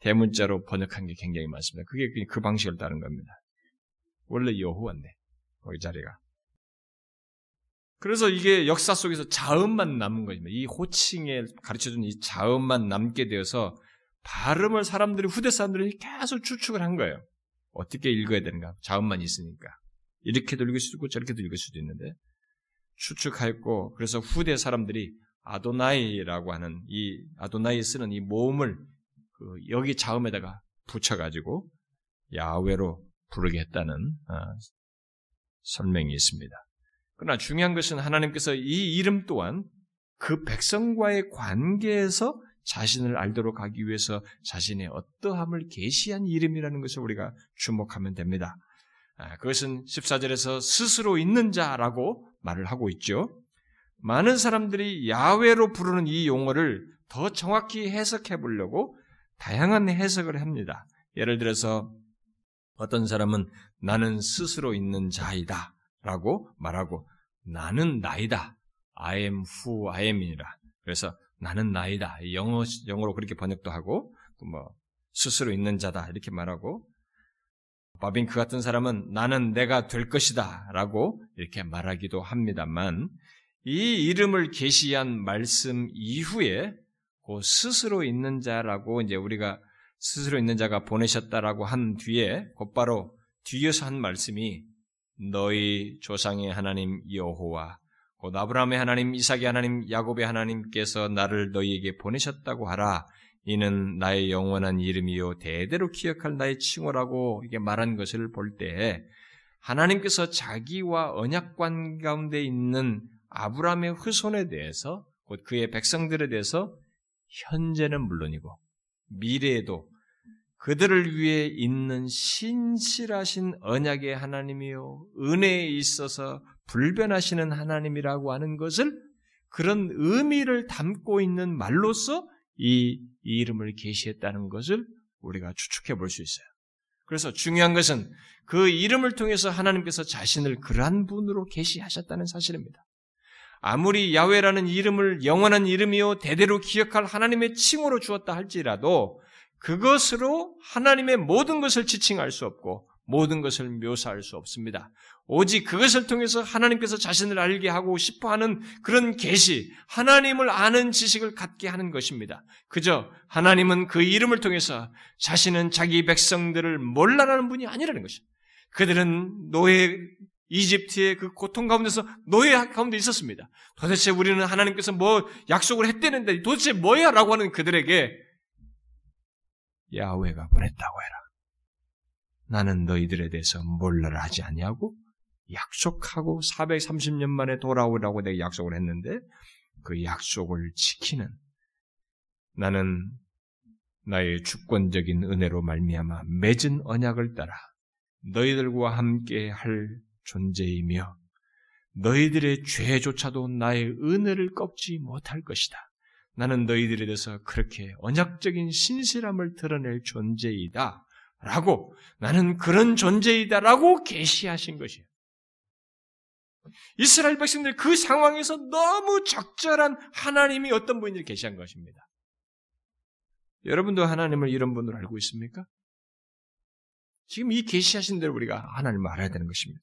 대문자로 번역한 게 굉장히 많습니다. 그게 그 방식을 따른 겁니다. 원래 여호와인데 거기 자리가. 그래서 이게 역사 속에서 자음만 남은 것입니다. 이 호칭에 가르쳐준 이 자음만 남게 되어서 발음을 사람들이 후대 사람들이 계속 추측을 한 거예요. 어떻게 읽어야 되는가? 자음만 있으니까 이렇게도 읽을 수도 있고 저렇게도 읽을 수도 있는데 추측하였고 그래서 후대 사람들이 아도나이라고 하는 이 아도나이 쓰는 이 모음을 그 여기 자음에다가 붙여가지고 야외로 부르게 했다는 어, 설명이 있습니다. 그러나 중요한 것은 하나님께서 이 이름 또한 그 백성과의 관계에서 자신을 알도록 하기 위해서 자신의 어떠함을 계시한 이름이라는 것을 우리가 주목하면 됩니다. 아, 그것은 14절에서 스스로 있는 자라고 말을 하고 있죠. 많은 사람들이 야외로 부르는 이 용어를 더 정확히 해석해 보려고 다양한 해석을 합니다. 예를 들어서 어떤 사람은 나는 스스로 있는 자이다 라고 말하고 나는 나이다. I am who I am이라. 그래서 나는 나이다. 영어, 영어로 그렇게 번역도 하고 뭐 스스로 있는 자다 이렇게 말하고 바빙크 같은 사람은 나는 내가 될 것이다 라고 이렇게 말하기도 합니다만 이 이름을 계시한 말씀 이후에 그 스스로 있는 자라고 이제 우리가 스스로 있는 자가 보내셨다라고 한 뒤에 곧바로 뒤에서 한 말씀이 너희 조상의 하나님 여호와 곧 아브라함의 하나님, 이삭의 하나님, 야곱의 하나님께서 나를 너희에게 보내셨다고 하라. 이는 나의 영원한 이름이요 대대로 기억할 나의 칭호라고 이게 말한 것을 볼 때 하나님께서 자기와 언약관 가운데 있는 아브라함의 후손에 대해서 곧 그의 백성들에 대해서 현재는 물론이고 미래에도 그들을 위해 있는 신실하신 언약의 하나님이요 은혜에 있어서 불변하시는 하나님이라고 하는 것을 그런 의미를 담고 있는 말로서 이, 이름을 계시했다는 것을 우리가 추측해 볼 수 있어요. 그래서 중요한 것은 그 이름을 통해서 하나님께서 자신을 그러한 분으로 계시하셨다는 사실입니다. 아무리 야외라는 이름을 영원한 이름이요 대대로 기억할 하나님의 칭호로 주었다 할지라도 그것으로 하나님의 모든 것을 지칭할 수 없고 모든 것을 묘사할 수 없습니다. 오직 그것을 통해서 하나님께서 자신을 알게 하고 싶어 하는 그런 계시, 하나님을 아는 지식을 갖게 하는 것입니다. 그저 하나님은 그 이름을 통해서 자신은 자기 백성들을 몰라라는 분이 아니라는 것입니다. 그들은 노예 이집트의 그 고통 가운데서 노예 가운데 있었습니다. 도대체 우리는 하나님께서 뭐 약속을 했대는데 도대체 뭐야? 라고 하는 그들에게 야훼가 보냈다고 해라. 나는 너희들에 대해서 몰라라 하지 아니하고 약속하고 430년 만에 돌아오라고 내가 약속을 했는데 그 약속을 지키는 나는 나의 주권적인 은혜로 말미암아 맺은 언약을 따라 너희들과 함께 할 존재이며 너희들의 죄조차도 나의 은혜를 꺾지 못할 것이다. 나는 너희들에 대해서 그렇게 언약적인 신실함을 드러낼 존재이다. 라고 나는 그런 존재이다라고 계시하신 것이에요. 이스라엘 백성들 그 상황에서 너무 적절한 하나님이 어떤 분인지 계시한 것입니다. 여러분도 하나님을 이런 분으로 알고 있습니까? 지금 이 계시하신 대로 우리가 하나님을 알아야 되는 것입니다.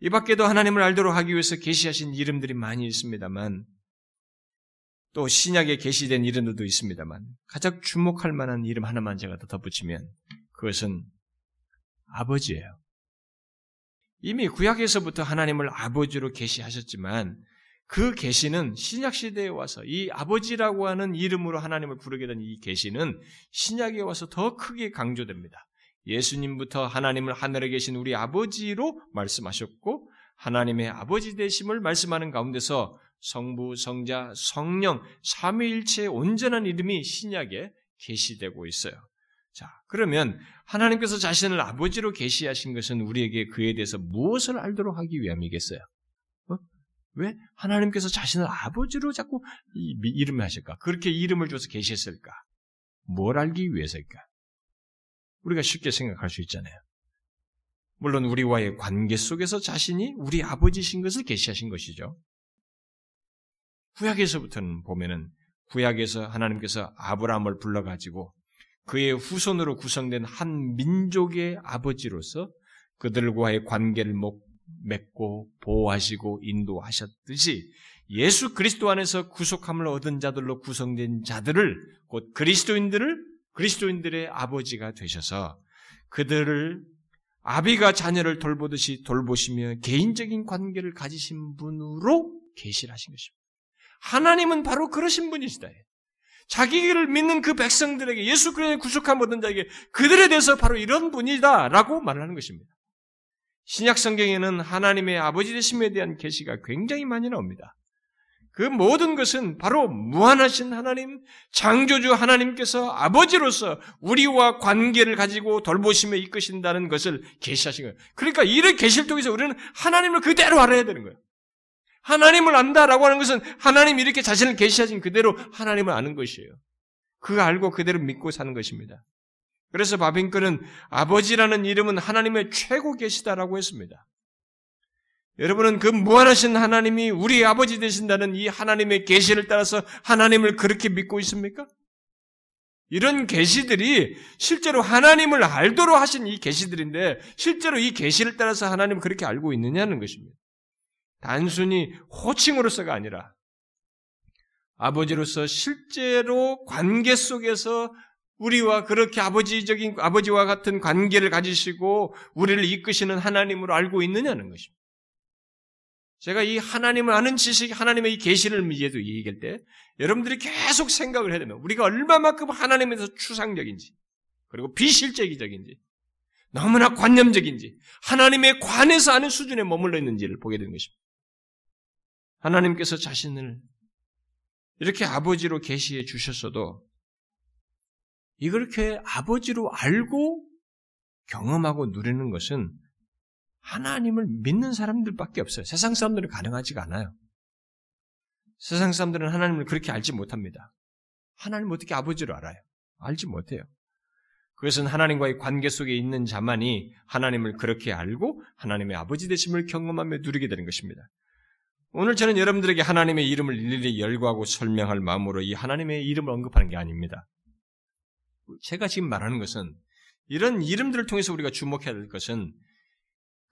이 밖에도 하나님을 알도록 하기 위해서 계시하신 이름들이 많이 있습니다만 또 신약에 계시된 이름들도 있습니다만 가장 주목할 만한 이름 하나만 제가 더 덧붙이면 그것은 아버지예요. 이미 구약에서부터 하나님을 아버지로 계시하셨지만 그 계시는 신약 시대에 와서 이 아버지라고 하는 이름으로 하나님을 부르게 된 이 계시는 신약에 와서 더 크게 강조됩니다. 예수님부터 하나님을 하늘에 계신 우리 아버지로 말씀하셨고 하나님의 아버지 되심을 말씀하는 가운데서 성부, 성자, 성령, 삼위일체의 온전한 이름이 신약에 계시되고 있어요. 자, 그러면 하나님께서 자신을 아버지로 계시하신 것은 우리에게 그에 대해서 무엇을 알도록 하기 위함이겠어요? 어? 왜 하나님께서 자신을 아버지로 자꾸 이름을 하실까? 그렇게 이름을 줘서 계시했을까? 뭘 알기 위해서일까? 우리가 쉽게 생각할 수 있잖아요. 물론 우리와의 관계 속에서 자신이 우리 아버지신 것을 계시하신 것이죠. 구약에서부터는 보면은 구약에서 하나님께서 아브라함을 불러가지고 그의 후손으로 구성된 한 민족의 아버지로서 그들과의 관계를 맺고 보호하시고 인도하셨듯이 예수 그리스도 안에서 구속함을 얻은 자들로 구성된 자들을 곧 그리스도인들을 그리스도인들의 아버지가 되셔서 그들을 아비가 자녀를 돌보듯이 돌보시며 개인적인 관계를 가지신 분으로 계시하신 것입니다. 하나님은 바로 그러신 분이시다. 자기를 믿는 그 백성들에게 예수 그리스도의 구속함 얻은 자에게 그들에 대해서 바로 이런 분이다라고 말하는 것입니다. 신약 성경에는 하나님의 아버지 되심에 대한 계시가 굉장히 많이 나옵니다. 그 모든 것은 바로 무한하신 하나님, 창조주 하나님께서 아버지로서 우리와 관계를 가지고 돌보시며 이끄신다는 것을 계시하신 거예요. 그러니까 이를 계시를 통해서 우리는 하나님을 그대로 알아야 되는 거예요. 하나님을 안다라고 하는 것은 하나님이 이렇게 자신을 계시하신 그대로 하나님을 아는 것이에요. 그거 알고 그대로 믿고 사는 것입니다. 그래서 바빙크는 아버지라는 이름은 하나님의 최고 계시다라고 했습니다. 여러분은 그 무한하신 하나님이 우리 아버지 되신다는 이 하나님의 계시를 따라서 하나님을 그렇게 믿고 있습니까? 이런 계시들이 실제로 하나님을 알도록 하신 이 계시들인데 실제로 이 계시를 따라서 하나님을 그렇게 알고 있느냐는 것입니다. 단순히 호칭으로서가 아니라 아버지로서 실제로 관계 속에서 우리와 그렇게 아버지적인 아버지와 같은 관계를 가지시고 우리를 이끄시는 하나님으로 알고 있느냐는 것입니다. 제가 이 하나님을 아는 지식, 하나님의 이 계시를 위해도 얘기할 때 여러분들이 계속 생각을 해야 됩니다. 우리가 얼마만큼 하나님에서 추상적인지 그리고 비실제기적인지 너무나 관념적인지 하나님의 관에서 아는 수준에 머물러 있는지를 보게 되는 것입니다. 하나님께서 자신을 이렇게 아버지로 계시해 주셨어도 이렇게 아버지로 알고 경험하고 누리는 것은 하나님을 믿는 사람들밖에 없어요. 세상 사람들은 가능하지가 않아요. 세상 사람들은 하나님을 그렇게 알지 못합니다. 하나님 어떻게 아버지로 알아요? 알지 못해요. 그것은 하나님과의 관계 속에 있는 자만이 하나님을 그렇게 알고 하나님의 아버지 되심을 경험하며 누리게 되는 것입니다. 오늘 저는 여러분들에게 하나님의 이름을 일일이 열거하고 설명할 마음으로 이 하나님의 이름을 언급하는 게 아닙니다. 제가 지금 말하는 것은 이런 이름들을 통해서 우리가 주목해야 될 것은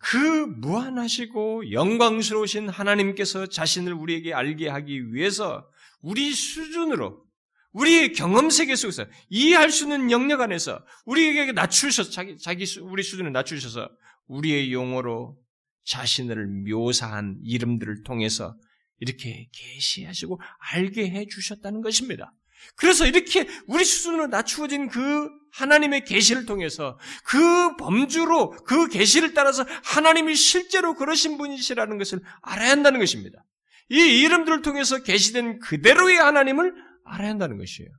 그 무한하시고 영광스러우신 하나님께서 자신을 우리에게 알게 하기 위해서 우리 수준으로 우리의 경험 세계 속에서 이해할 수 있는 영역 안에서 우리에게 낮추셔서 자기 자기 우리 수준을 낮추셔서 우리의 용어로 자신을 묘사한 이름들을 통해서 이렇게 계시하시고 알게 해 주셨다는 것입니다. 그래서 이렇게 우리 수준으로 낮추어진 그 하나님의 계시를 통해서 그 범주로 그 계시를 따라서 하나님이 실제로 그러신 분이시라는 것을 알아야 한다는 것입니다. 이 이름들을 통해서 계시된 그대로의 하나님을 알아야 한다는 것이에요.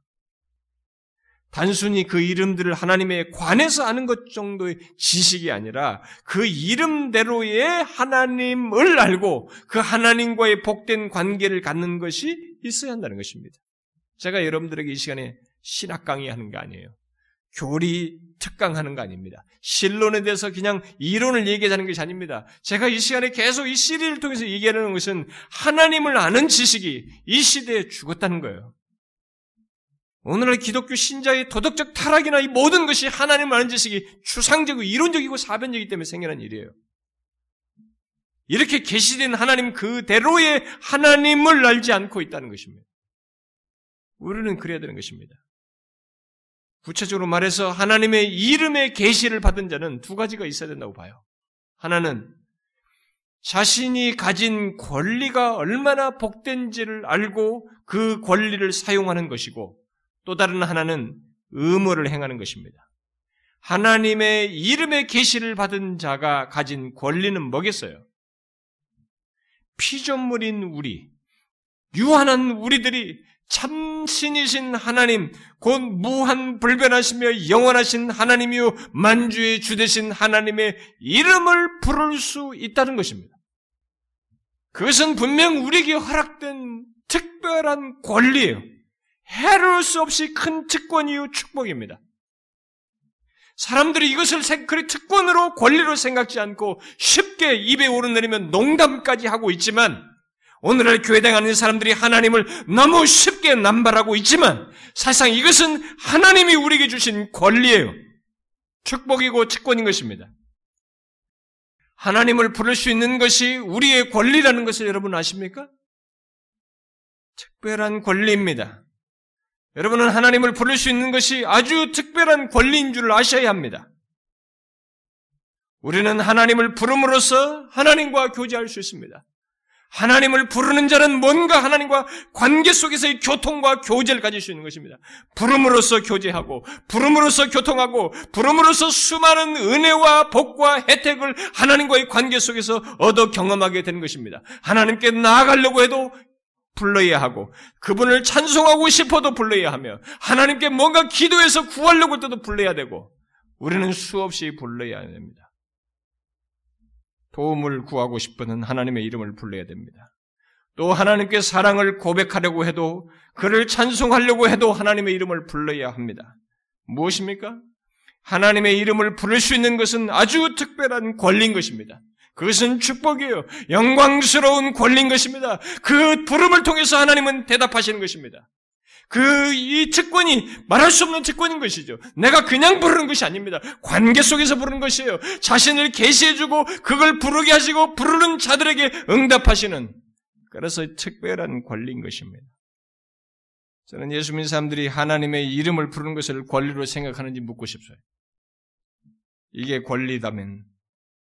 단순히 그 이름들을 하나님의 관해서 아는 것 정도의 지식이 아니라 그 이름대로의 하나님을 알고 그 하나님과의 복된 관계를 갖는 것이 있어야 한다는 것입니다. 제가 여러분들에게 이 시간에 신학 강의하는 거 아니에요. 교리 특강하는 거 아닙니다. 신론에 대해서 그냥 이론을 얘기하는 것이 아닙니다. 제가 이 시간에 계속 이 시리를 통해서 얘기하는 것은 하나님을 아는 지식이 이 시대에 죽었다는 거예요. 오늘날 기독교 신자의 도덕적 타락이나 이 모든 것이 하나님을 아는 지식이 추상적이고 이론적이고 사변적이기 때문에 생겨난 일이에요. 이렇게 계시된 하나님 그대로의 하나님을 알지 않고 있다는 것입니다. 우리는 그래야 되는 것입니다. 구체적으로 말해서 하나님의 이름의 계시를 받은 자는 두 가지가 있어야 된다고 봐요. 하나는 자신이 가진 권리가 얼마나 복된지를 알고 그 권리를 사용하는 것이고 또 다른 하나는 의무를 행하는 것입니다. 하나님의 이름의 계시를 받은 자가 가진 권리는 뭐겠어요? 피조물인 우리, 유한한 우리들이 참신이신 하나님, 곧 무한 불변하시며 영원하신 하나님이요 만주의 주 되신 하나님의 이름을 부를 수 있다는 것입니다. 그것은 분명 우리에게 허락된 특별한 권리예요. 해로울 수 없이 큰 특권이요 축복입니다. 사람들이 이것을 그리 특권으로 권리로 생각지 않고 쉽게 입에 오르내리면 농담까지 하고 있지만 오늘날 교회당 안에 사람들이 하나님을 너무 쉽게 남발하고 있지만 사실상 이것은 하나님이 우리에게 주신 권리예요. 축복이고 특권인 것입니다. 하나님을 부를 수 있는 것이 우리의 권리라는 것을 여러분 아십니까? 특별한 권리입니다. 여러분은 하나님을 부를 수 있는 것이 아주 특별한 권리인 줄 아셔야 합니다. 우리는 하나님을 부름으로써 하나님과 교제할 수 있습니다. 하나님을 부르는 자는 뭔가 하나님과 관계 속에서의 교통과 교제를 가질 수 있는 것입니다. 부름으로써 교제하고, 부름으로써 교통하고, 부름으로써 수많은 은혜와 복과 혜택을 하나님과의 관계 속에서 얻어 경험하게 되는 것입니다. 하나님께 나아가려고 해도 불러야 하고 그분을 찬송하고 싶어도 불러야 하며 하나님께 뭔가 기도해서 구하려고 해도 불러야 되고 우리는 수없이 불러야 됩니다. 도움을 구하고 싶은 하나님의 이름을 불러야 됩니다. 또 하나님께 사랑을 고백하려고 해도 그를 찬송하려고 해도 하나님의 이름을 불러야 합니다. 무엇입니까? 하나님의 이름을 부를 수 있는 것은 아주 특별한 권리인 것입니다. 그것은 축복이에요. 영광스러운 권리인 것입니다. 그 부름을 통해서 하나님은 대답하시는 것입니다. 그, 이 특권이 말할 수 없는 특권인 것이죠. 내가 그냥 부르는 것이 아닙니다. 관계 속에서 부르는 것이에요. 자신을 계시해주고, 그걸 부르게 하시고, 부르는 자들에게 응답하시는, 그래서 특별한 권리인 것입니다. 저는 예수 믿는 사람들이 하나님의 이름을 부르는 것을 권리로 생각하는지 묻고 싶어요. 이게 권리다면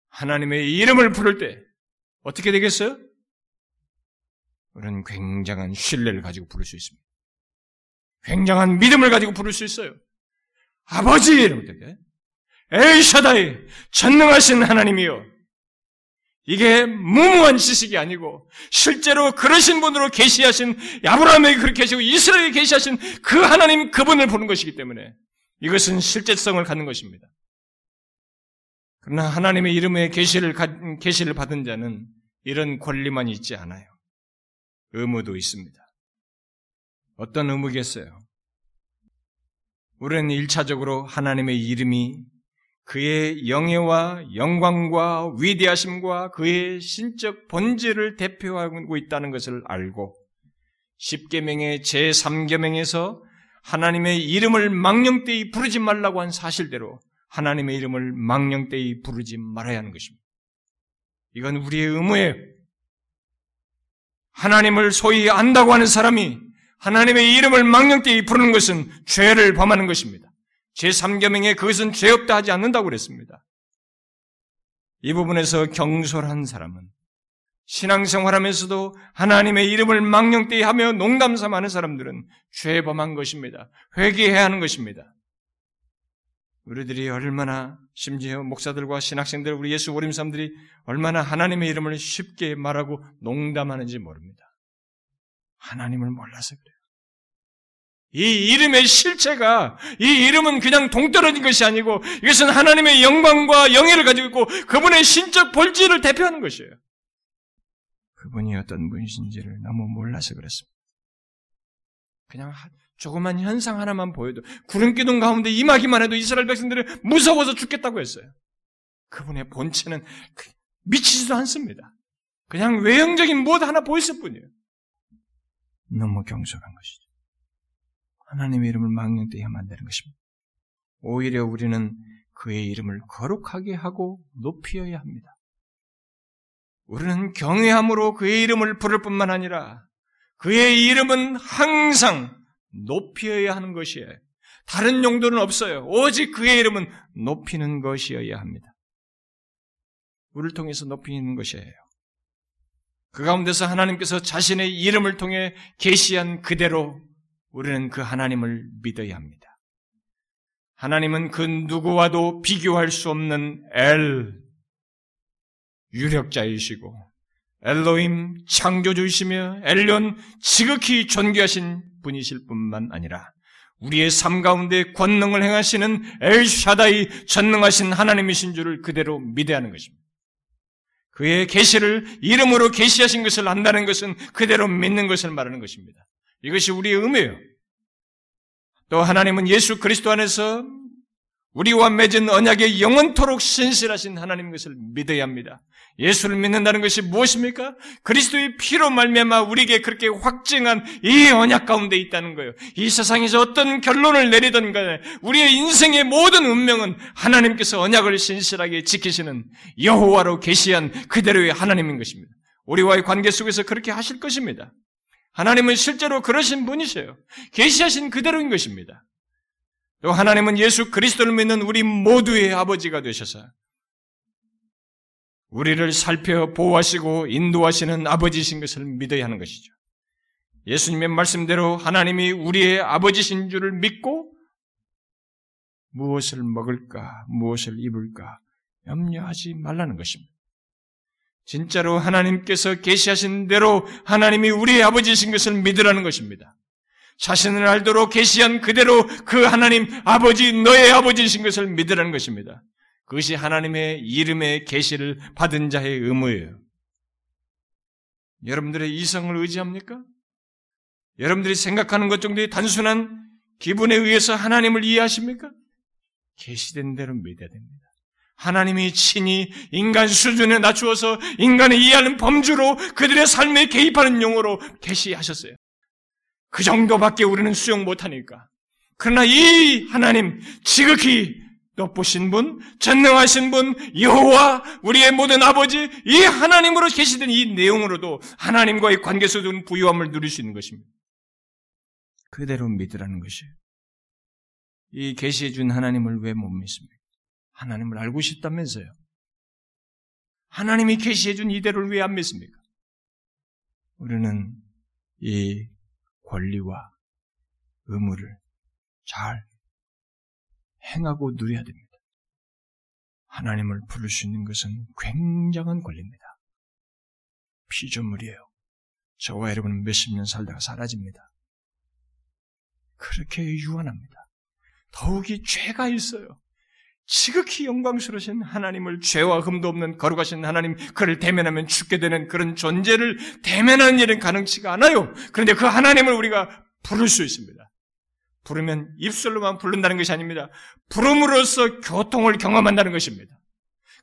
하나님의 이름을 부를 때 어떻게 되겠어요? 우리는 굉장한 신뢰를 가지고 부를 수 있습니다. 굉장한 믿음을 가지고 부를 수 있어요. 아버지! 이러면 되게. 에이샤다이! 전능하신 하나님이요. 이게 무모한 지식이 아니고 실제로 그러신 분으로 계시하신 아브라함에게 그렇게 하시고 이스라엘에 계시하신 그 하나님 그분을 보는 것이기 때문에 이것은 실제성을 갖는 것입니다. 그러나 하나님의 이름에 계시를 계시를 받은 자는 이런 권리만 있지 않아요. 의무도 있습니다. 어떤 의무겠어요? 우리는 일차적으로 하나님의 이름이 그의 영예와 영광과 위대하심과 그의 신적 본질을 대표하고 있다는 것을 알고 10계명의 제3계명에서 하나님의 이름을 망령되이 부르지 말라고 한 사실대로 하나님의 이름을 망령되이 부르지 말아야 하는 것입니다. 이건 우리의 의무예요. 하나님을 소위 안다고 하는 사람이 하나님의 이름을 망령되이 부르는 것은 죄를 범하는 것입니다. 제3계명에 그것은 죄 없다 하지 않는다고 그랬습니다. 이 부분에서 경솔한 사람은 신앙생활하면서도 하나님의 이름을 망령되이 하며 농담삼하는 사람들은 죄 범한 것입니다. 회개해야 하는 것입니다. 우리들이 얼마나 심지어 목사들과 신학생들 우리 예수 오림 사람들이 얼마나 하나님의 이름을 쉽게 말하고 농담하는지 모릅니다. 하나님을 몰라서 그래요. 이 이름의 실체가 이 이름은 그냥 동떨어진 것이 아니고 이것은 하나님의 영광과 영예를 가지고 있고 그분의 신적 본질을 대표하는 것이에요. 그분이 어떤 분이신지를 너무 몰라서 그렇습니다. 그냥 조그만 현상 하나만 보여도 구름 기둥 가운데 임하기만 해도 이스라엘 백성들은 무서워서 죽겠다고 했어요. 그분의 본체는 그 미치지도 않습니다. 그냥 외형적인 무엇 하나 보였을 뿐이에요. 너무 경솔한 것이죠. 하나님의 이름을 망령되게 만드는 것입니다. 오히려 우리는 그의 이름을 거룩하게 하고 높이어야 합니다. 우리는 경외함으로 그의 이름을 부를 뿐만 아니라 그의 이름은 항상 높이어야 하는 것이에요. 다른 용도는 없어요. 오직 그의 이름은 높이는 것이어야 합니다. 우리를 통해서 높이는 것이에요. 그 가운데서 하나님께서 자신의 이름을 통해 계시한 그대로 우리는 그 하나님을 믿어야 합니다. 하나님은 그 누구와도 비교할 수 없는 엘, 유력자이시고, 엘로임 창조주이시며 엘리온 지극히 존귀하신 분이실 뿐만 아니라 우리의 삶 가운데 권능을 행하시는 엘샤다이 전능하신 하나님이신 줄을 그대로 믿어야 하는 것입니다. 그의 계시를 이름으로 계시하신 것을 안다는 것은 그대로 믿는 것을 말하는 것입니다. 이것이 우리의 의미예요. 또 하나님은 예수 그리스도 안에서 우리와 맺은 언약의 영원토록 신실하신 하나님 것을 믿어야 합니다. 예수를 믿는다는 것이 무엇입니까? 그리스도의 피로 말미암아 우리에게 그렇게 확증한 이 언약 가운데 있다는 거예요. 이 세상에서 어떤 결론을 내리든 간에 우리의 인생의 모든 운명은 하나님께서 언약을 신실하게 지키시는 여호와로 계시한 그대로의 하나님인 것입니다. 우리와의 관계 속에서 그렇게 하실 것입니다. 하나님은 실제로 그러신 분이세요. 계시하신 그대로인 것입니다. 또 하나님은 예수 그리스도를 믿는 우리 모두의 아버지가 되셔서 우리를 살펴 보호하시고 인도하시는 아버지신 것을 믿어야 하는 것이죠. 예수님의 말씀대로 하나님이 우리의 아버지신 줄을 믿고 무엇을 먹을까, 무엇을 입을까 염려하지 말라는 것입니다. 진짜로 하나님께서 계시하신 대로 하나님이 우리의 아버지신 것을 믿으라는 것입니다. 자신을 알도록 계시한 그대로 그 하나님 아버지 너의 아버지신 것을 믿으라는 것입니다. 그것이 하나님의 이름의 계시를 받은 자의 의무예요. 여러분들의 이성을 의지합니까? 여러분들이 생각하는 것 정도의 단순한 기분에 의해서 하나님을 이해하십니까? 계시된 대로 믿어야 됩니다. 하나님이 친히 인간 수준에 낮추어서 인간을 이해하는 범주로 그들의 삶에 개입하는 용어로 계시하셨어요. 그 정도밖에 우리는 수용 못하니까. 그러나 이 하나님 지극히 높으신 분, 전능하신 분, 여호와, 우리의 모든 아버지, 이 하나님으로 계시던 이 내용으로도 하나님과의 관계 속에 부유함을 누릴 수 있는 것입니다. 그대로 믿으라는 것이에요. 이 계시해 준 하나님을 왜 못 믿습니까? 하나님을 알고 싶다면서요. 하나님이 계시해 준 이대로를 왜 안 믿습니까? 우리는 이 권리와 의무를 잘 행하고 누려야 됩니다. 하나님을 부를 수 있는 것은 굉장한 권리입니다. 피조물이에요. 저와 여러분은 몇십 년 살다가 사라집니다. 그렇게 유한합니다. 더욱이 죄가 있어요. 지극히 영광스러우신 하나님을 죄와 흠도 없는 거룩하신 하나님 그를 대면하면 죽게 되는 그런 존재를 대면하는 일은 가능치가 않아요. 그런데 그 하나님을 우리가 부를 수 있습니다. 부르면 입술로만 부른다는 것이 아닙니다. 부름으로써 교통을 경험한다는 것입니다.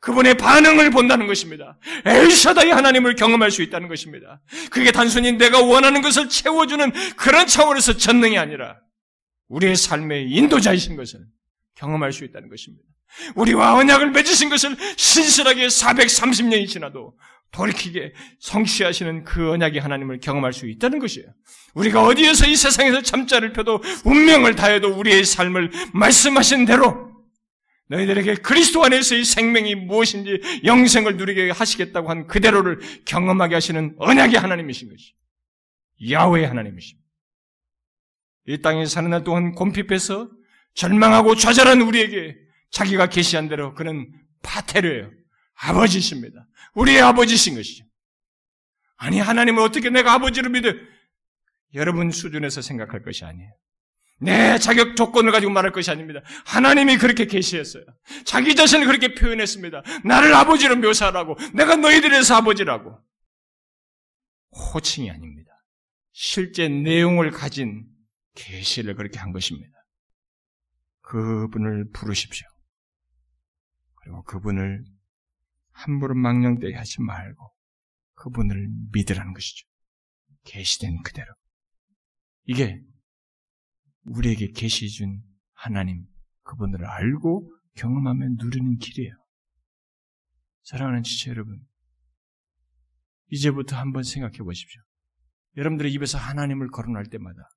그분의 반응을 본다는 것입니다. 엘샤다의 하나님을 경험할 수 있다는 것입니다. 그게 단순히 내가 원하는 것을 채워주는 그런 차원에서 전능이 아니라 우리의 삶의 인도자이신 것을 경험할 수 있다는 것입니다. 우리와 언약을 맺으신 것을 신실하게 430년이 지나도 돌이키게 성취하시는 그 언약의 하나님을 경험할 수 있다는 것이에요. 우리가 어디에서 이 세상에서 참자를 펴도 운명을 다해도 우리의 삶을 말씀하신 대로 너희들에게 그리스도 안에서 의 생명이 무엇인지 영생을 누리게 하시겠다고 한 그대로를 경험하게 하시는 언약의 하나님이신 것이 야훼의 하나님이십니다. 이 땅에 사는 날 동안 곰핍해서 절망하고 좌절한 우리에게 자기가 계시한 대로 그는 파테르예요. 아버지십니다. 우리의 아버지신 것이죠. 아니 하나님을 어떻게 내가 아버지로 믿어? 여러분 수준에서 생각할 것이 아니에요. 내 자격 조건을 가지고 말할 것이 아닙니다. 하나님이 그렇게 계시했어요. 자기 자신을 그렇게 표현했습니다. 나를 아버지로 묘사하라고. 내가 너희들에서 아버지라고. 호칭이 아닙니다. 실제 내용을 가진 계시를 그렇게 한 것입니다. 그분을 부르십시오. 그리고 그분을 함부로 망령되게 하지 말고 그분을 믿으라는 것이죠. 계시된 그대로. 이게 우리에게 계시 준 하나님 그분을 알고 경험하며 누리는 길이에요. 사랑하는 지체 여러분, 이제부터 한번 생각해 보십시오. 여러분들의 입에서 하나님을 거론할 때마다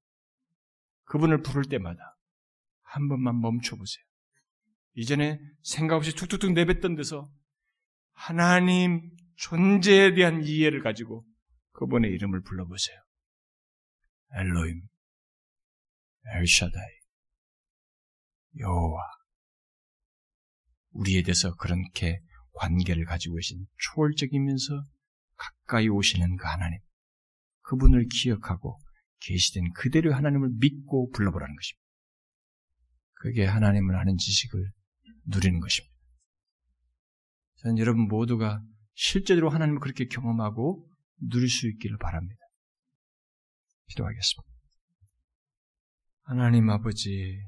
그분을 부를 때마다 한 번만 멈춰 보세요. 이전에 생각 없이 툭툭툭 내뱉던 데서 하나님 존재에 대한 이해를 가지고 그분의 이름을 불러보세요. 엘로임, 엘샤다이, 여호와. 우리에 대해서 그렇게 관계를 가지고 계신 초월적이면서 가까이 오시는 그 하나님. 그분을 기억하고 계시된 그대로 하나님을 믿고 불러보라는 것입니다. 그게 하나님을 아는 지식을 누리는 것입니다. 저는 여러분 모두가 실제로 하나님을 그렇게 경험하고 누릴 수 있기를 바랍니다. 기도하겠습니다. 하나님 아버지,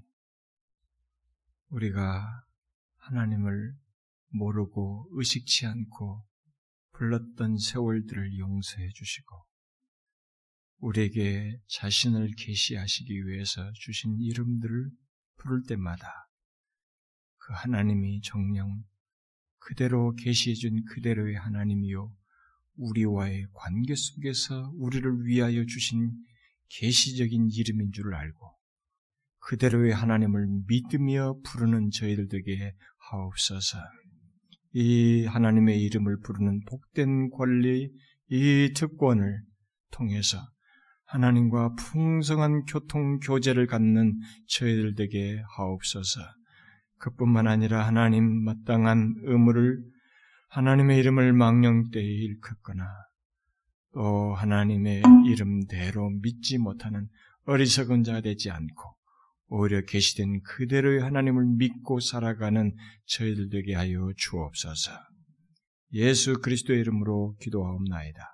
우리가 하나님을 모르고 의식치 않고 불렀던 세월들을 용서해 주시고, 우리에게 자신을 계시하시기 위해서 주신 이름들을 부를 때마다 그 하나님이 정령 그대로 계시해 준 그대로의 하나님이요 우리와의 관계 속에서 우리를 위하여 주신 계시적인 이름인 줄 알고 그대로의 하나님을 믿으며 부르는 저희들 되게 하옵소서. 이 하나님의 이름을 부르는 복된 권리, 이 특권을 통해서 하나님과 풍성한 교통 교제를 갖는 저희들 되게 하옵소서. 그뿐만 아니라 하나님 마땅한 의무를 하나님의 이름을 망령되이 일컫거나 또 하나님의 이름대로 믿지 못하는 어리석은 자가 되지 않고 오히려 계시된 그대로의 하나님을 믿고 살아가는 저희들 되게 하여 주옵소서. 예수 그리스도의 이름으로 기도하옵나이다.